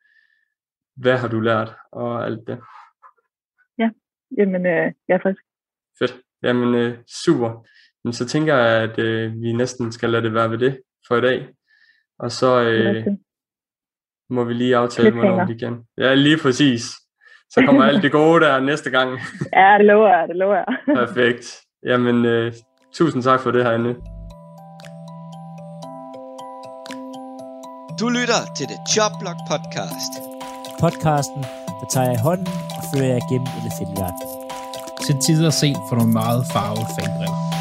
hvad har du lært, og alt det. Ja, jamen, øh, jeg er frisk. Fedt. Jamen, øh, super. Men så tænker jeg, at øh, vi næsten skal lade det være ved det for i dag. Og så øh, må vi lige aftale, hvornår vi kan. Ja, lige præcis. Så kommer alt det gode der næste gang. <laughs> ja, det lover jeg, det lover jeg. <laughs> Perfekt. Jamen, øh, tusind tak for det herinde. Du lytter til The Jobblock Podcast. Podcasten, der tager jeg i hånden og fører jer gennem elefantjagten. Til tider set for nogle meget farvede fanbriller.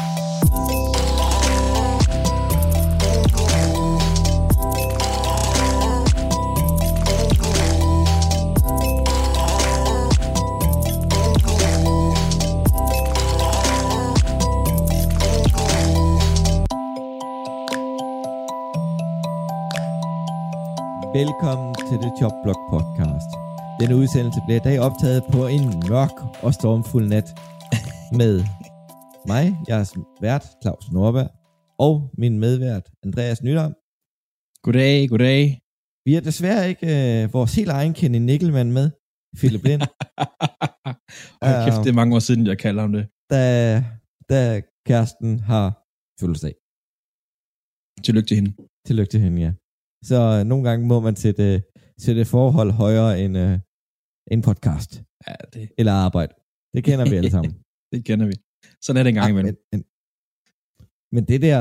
Velkommen til The Chop Block Podcast. Denne udsendelse bliver i dag optaget på en mørk og stormfuld nat med mig, jeres vært, Claus Norberg, og min medvært, Andreas Nydam. Goddag, goddag. Vi har desværre ikke øh, vores helt egen Kenny Nickelman med, Philip Lind, <laughs> Hold kæft, det er mange år siden, jeg kalder ham det. da, da kæresten har fødselsdag. Tillykke til hende. Tillykke til hende, ja. Så øh, nogle gange må man sætte, sætte forhold højere end øh, en podcast Ja, det, eller arbejde. Det kender vi alle sammen. <laughs> det kender vi. Sådan er det en gang imellem. men, men, men det der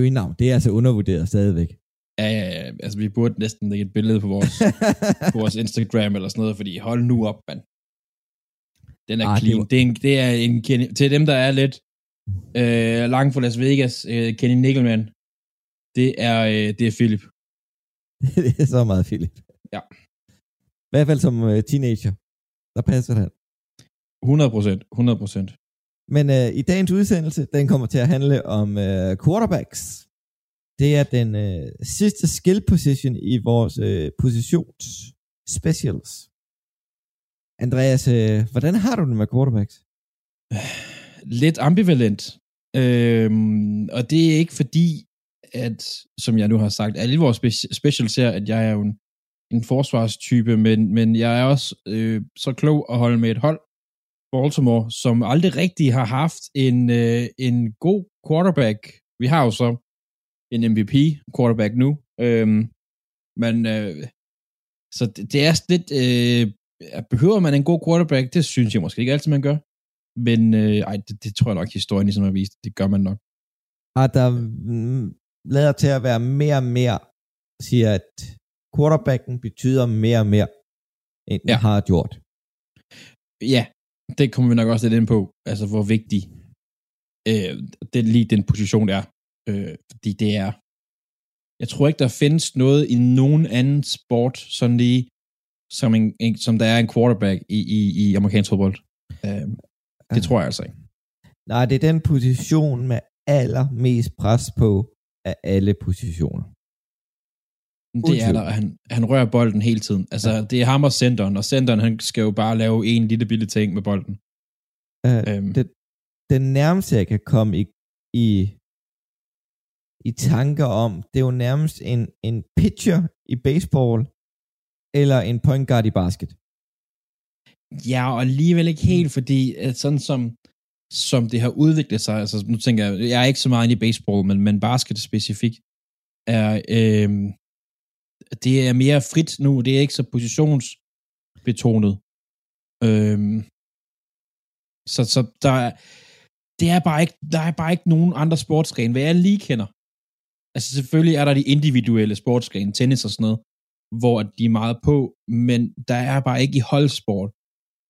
øgenavn, det er altså undervurderet stadigvæk. Ja, ja, ja. Altså, vi burde næsten lægge et billede på vores, <laughs> på vores Instagram eller sådan noget, fordi hold nu op, mand. Den er Ah, ah, det clean. var- Det, er en, det er en til dem, der er lidt øh, langt fra Las Vegas, øh, Kenny Nickelman, det er, øh, det er Philip. <laughs> det er så meget, Philip. Ja. I hvert fald som øh, teenager. Der passer det. 100 procent, 100 procent. Men øh, i dagens udsendelse, den kommer til at handle om øh, quarterbacks. Det er den øh, sidste skill position i vores øh, positions specials. Andreas, øh, hvordan har du det med quarterbacks? lidt ambivalent. Øhm, og det er ikke fordi, at, som jeg nu har sagt, alle vores spe- specials ser, at jeg er jo en, en forsvarstype, men, men jeg er også øh, så klog at holde med et hold, Baltimore, som aldrig rigtig har haft en, øh, en god quarterback. Vi har jo så en MVP quarterback nu, øhm, men øh, så det, det er lidt, øh, behøver man en god quarterback? Det synes jeg måske ikke altid, man gør. Men øh, ej, det, det tror jeg nok, historien ligesom har vist. Det gør man nok. Har der mm, lader til at være mere og mere, siger at quarterbacken betyder mere og mere, end den Ja. har gjort. Ja, det kommer vi nok også lidt ind på. Altså, hvor vigtig øh, det, lige den position er. Øh, fordi det er... Jeg tror ikke, der findes noget i nogen anden sport, sådan lige, som, en, en, som der er en quarterback i, i, i amerikansk fodbold. Øh, det tror jeg altså ikke. Nej, det er den position med allermest pres på af alle positioner. Det er der, han, han rører bolden hele tiden. Altså, ja. det er ham og centeren, og centeren, han skal jo bare lave en lille bitte ting med bolden. Uh, Øhm. det, den nærmeste, jeg kan komme i, i, i tanker om, det er jo nærmest en, en pitcher i baseball, eller en point guard i basket. Ja, og alligevel ikke helt, fordi sådan som, som det har udviklet sig, altså nu tænker jeg, jeg er ikke så meget inde i baseball, men, men basket specifikt, er, øh, det er mere frit nu, det er ikke så positionsbetonet. Øh, så, så der er, det er bare ikke, der er bare ikke nogen andre sportsgrene, hvad jeg lige kender. Altså selvfølgelig er der de individuelle sportsgrene, tennis og sådan noget, hvor de er meget på, men der er bare ikke i holdsport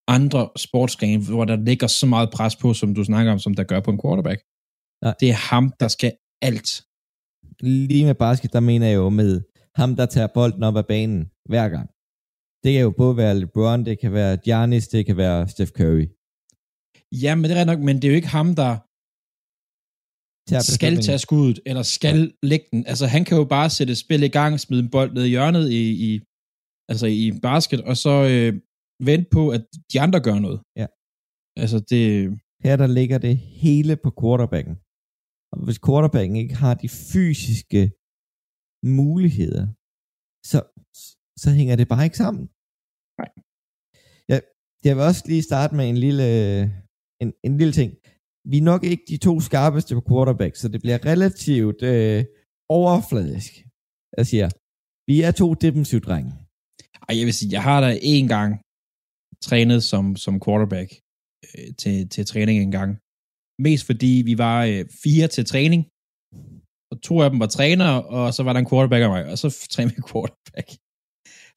andre sportsgrene, hvor der ligger så meget pres på, som du snakker om, som der gør på en quarterback. Nej. Det er ham, der skal alt. Lige med basket, der mener jeg jo med ham, der tager bolden op af banen hver gang. Det kan jo både være LeBron, det kan være Giannis, det kan være Steph Curry. Ja, men det er nok, men det er jo ikke ham, der skal tage skuddet, eller skal lægge den. Altså, han kan jo bare sætte spil i gang, smide en bold ned i hjørnet i, i, altså i basket, og så øh, vente på, at de andre gør noget. Ja. Altså, det... Her der ligger det hele på quarterbacken. Og hvis quarterbacken ikke har de fysiske muligheder, så, så hænger det bare ikke sammen. Nej. Jeg, jeg vil også lige starte med en lille, en, en lille ting. Vi er nok ikke de to skarpeste på quarterback, så det bliver relativt øh, overfladisk. Jeg siger, vi er to defensive drenge. Ej, jeg vil sige, jeg har da en gang trænet som, som quarterback øh, til, til træning en gang. Mest fordi vi var øh, fire til træning, og to af dem var trænere, og så var der en quarterback af mig, og så trænede vi quarterback.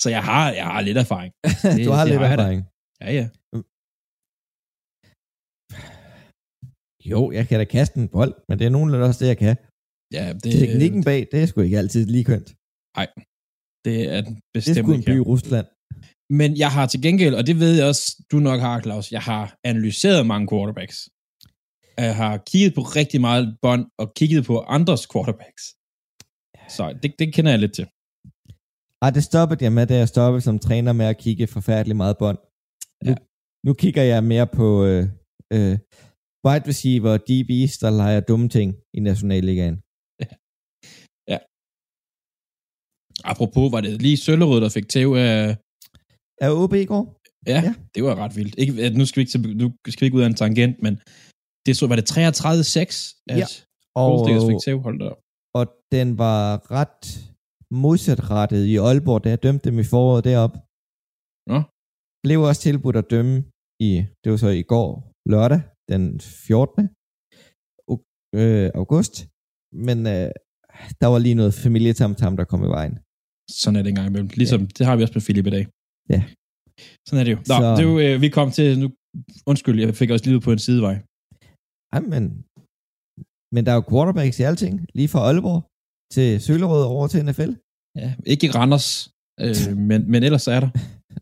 Så jeg har, jeg har lidt erfaring. <laughs> du har det lidt har erfaring. Ja, ja. Jo, jeg kan da kaste en bold, men det er nogenlunde også det, jeg kan. ja det, Teknikken bag, det er sgu ikke altid lige kønt. det er den Det er bestemt sgu en by i Rusland. Men jeg har til gengæld, og det ved jeg også, du nok har, Claus, jeg har analyseret mange quarterbacks. Jeg har kigget på rigtig meget bånd, og kigget på andres quarterbacks. Så det, det kender jeg lidt til. Ej, det stoppede jeg med, da jeg stoppede som træner med at kigge forfærdeligt meget bånd. Nu, Ja. nu kigger jeg mere på øh, øh, wide receiver og DB's, der leger dumme ting i Nationalligaen. Apropos, var det lige Søllerød, der fik tæv af... Er OB i går? Ja, Ja. det var ret vildt. Ikke, at nu, skal vi ikke, nu skal vi ikke ud af en tangent, men det så, var det 33-6, at Ja. Og, Goldstickers fik tæv, hold da op. og den var ret modsatrettet i Aalborg, da jeg dømte dem i foråret deroppe. Nå. Blev også tilbudt at dømme i, det var så i går, lørdag, den 14. au- Øh, august. Men øh, der var lige noget familietamtam, der kom i vejen. Sådan er det engang imellem. Ligesom, ja. det har vi også med Philip i dag. Ja. Sådan er det jo. Nå, Så- det er jo, øh, vi kom til, nu, undskyld, jeg fik også lige ud på en sidevej. Ej, men, men der er jo quarterbacks i alting. Lige fra Aalborg til Søllerød over til NFL. Ja, ikke i Randers, øh, <laughs> men, men ellers er der.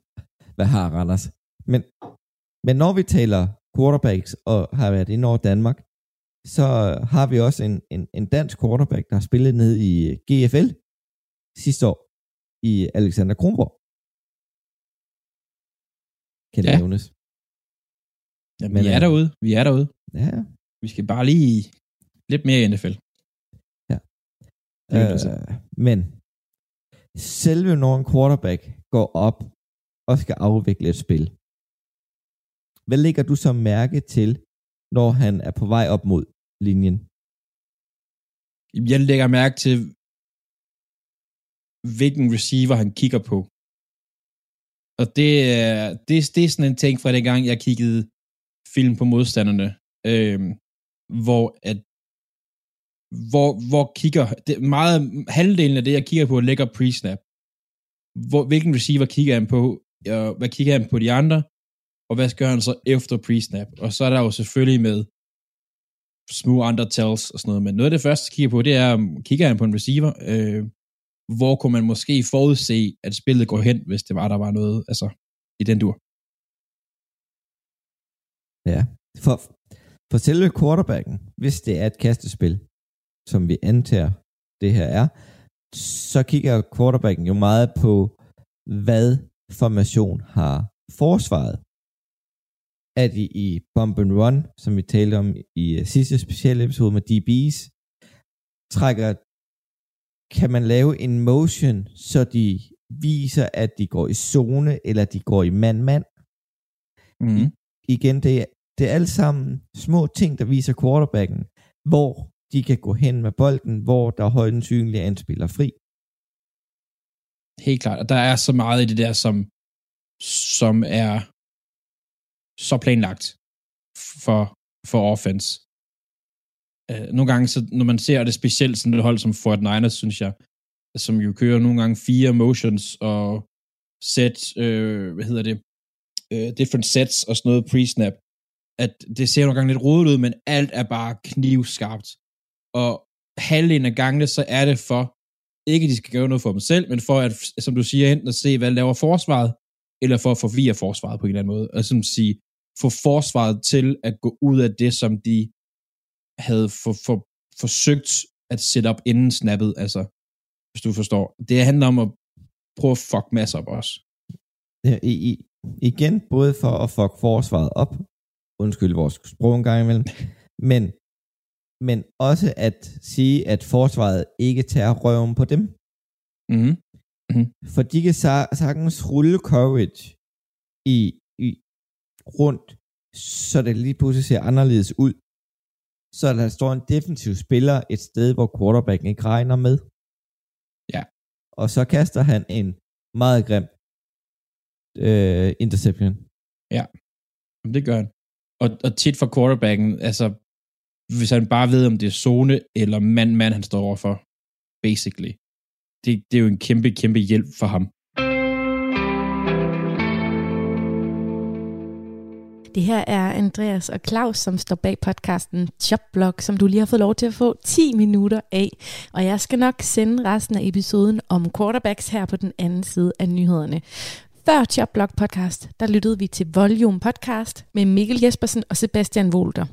<laughs> Hvad har Randers? Men, men når vi taler quarterbacks og har været inde over Danmark, så har vi også en, en, en dansk quarterback, der har spillet ned i GFL sidste år i Alexander Kronborg. Kan det Ja. nævnes? Jamen, Men, vi er øh, derude. Vi er derude. Ja. Vi skal bare lige lidt mere i NFL. Ja. Øh, men selve når en quarterback går op og skal afvikle et spil, hvad lægger du så mærke til, når han er på vej op mod linjen? Jeg lægger mærke til, hvilken receiver han kigger på. Og det øh, det, det er sådan en ting fra den gang, jeg kiggede film på modstanderne, øh, hvor at hvor, hvor kigger, det, meget, halvdelen af det, jeg kigger på, ligger pre-snap. Hvor, hvilken receiver kigger han på, og hvad kigger han på de andre, og hvad gør han så efter pre-snap? Og så er der jo selvfølgelig med små andre tells og sådan noget, men noget af det første, jeg kigger på, det er, kigger han på en receiver, øh, hvor kunne man måske forudse, at spillet går hen, hvis det var, der var noget, altså, i den dur. Ja, for, for selve quarterbacken, hvis det er et kastespil, som vi antager det her er, så kigger quarterbacken jo meget på, hvad formation har forsvaret. Er de i bump and run, som vi talte om i sidste specielle episode med DB's, trækker, kan man lave en motion, så de viser, at de går i zone, eller de går i mand-mand, Mm. igen, det er, det er alle sammen små ting, der viser quarterbacken, hvor de kan gå hen med bolden, hvor der er højden synlig er en spiller fri. Helt klart. Og der er så meget i det der, som, som er så planlagt for, for offense øh, nogle gange, så, når man ser det specielt sådan et hold som Fort Niners, synes jeg, som jo kører nogle gange fire motions og set, øh, hvad hedder det, øh, different sets og sådan noget pre-snap, at det ser nogle gange lidt rodet ud, men alt er bare knivskarpt. Og halvdelen af gangene, så er det for, ikke at de skal gøre noget for dem selv, men for at, som du siger, enten at se, hvad laver forsvaret, eller for at forvirre forsvaret på en eller anden måde. Og som sige, få forsvaret til at gå ud af det, som de havde for, for, forsøgt at sætte op inden snappet, altså, hvis du forstår. Det handler om at prøve at fuck masser op også. Ja, I, i, igen, både for at fuck forsvaret op, undskyld vores sprog en gang imellem, <laughs> men, men også at sige, at forsvaret ikke tager røven på dem. Mm-hmm. For de kan sa- sagtens rulle coverage i, i rundt, så det lige pludselig ser anderledes ud. Så der står en defensiv spiller et sted, hvor quarterbacken ikke regner med. Ja. Og så kaster han en meget grim øh, interception. Jamen, Det gør han. Og, og tit for quarterbacken, altså, hvis han bare ved, om det er zone eller mand-mand, han står overfor, basically. Det, det er jo en kæmpe, kæmpe hjælp for ham. Det her er Andreas og Claus, som står bag podcasten Jobblog, som du lige har fået lov til at få 10 minutter af. Og jeg skal nok sende resten af episoden om quarterbacks her på den anden side af nyhederne. Før Jobblog podcast, der lyttede vi til Volume podcast med Mikkel Jespersen og Sebastian Volter.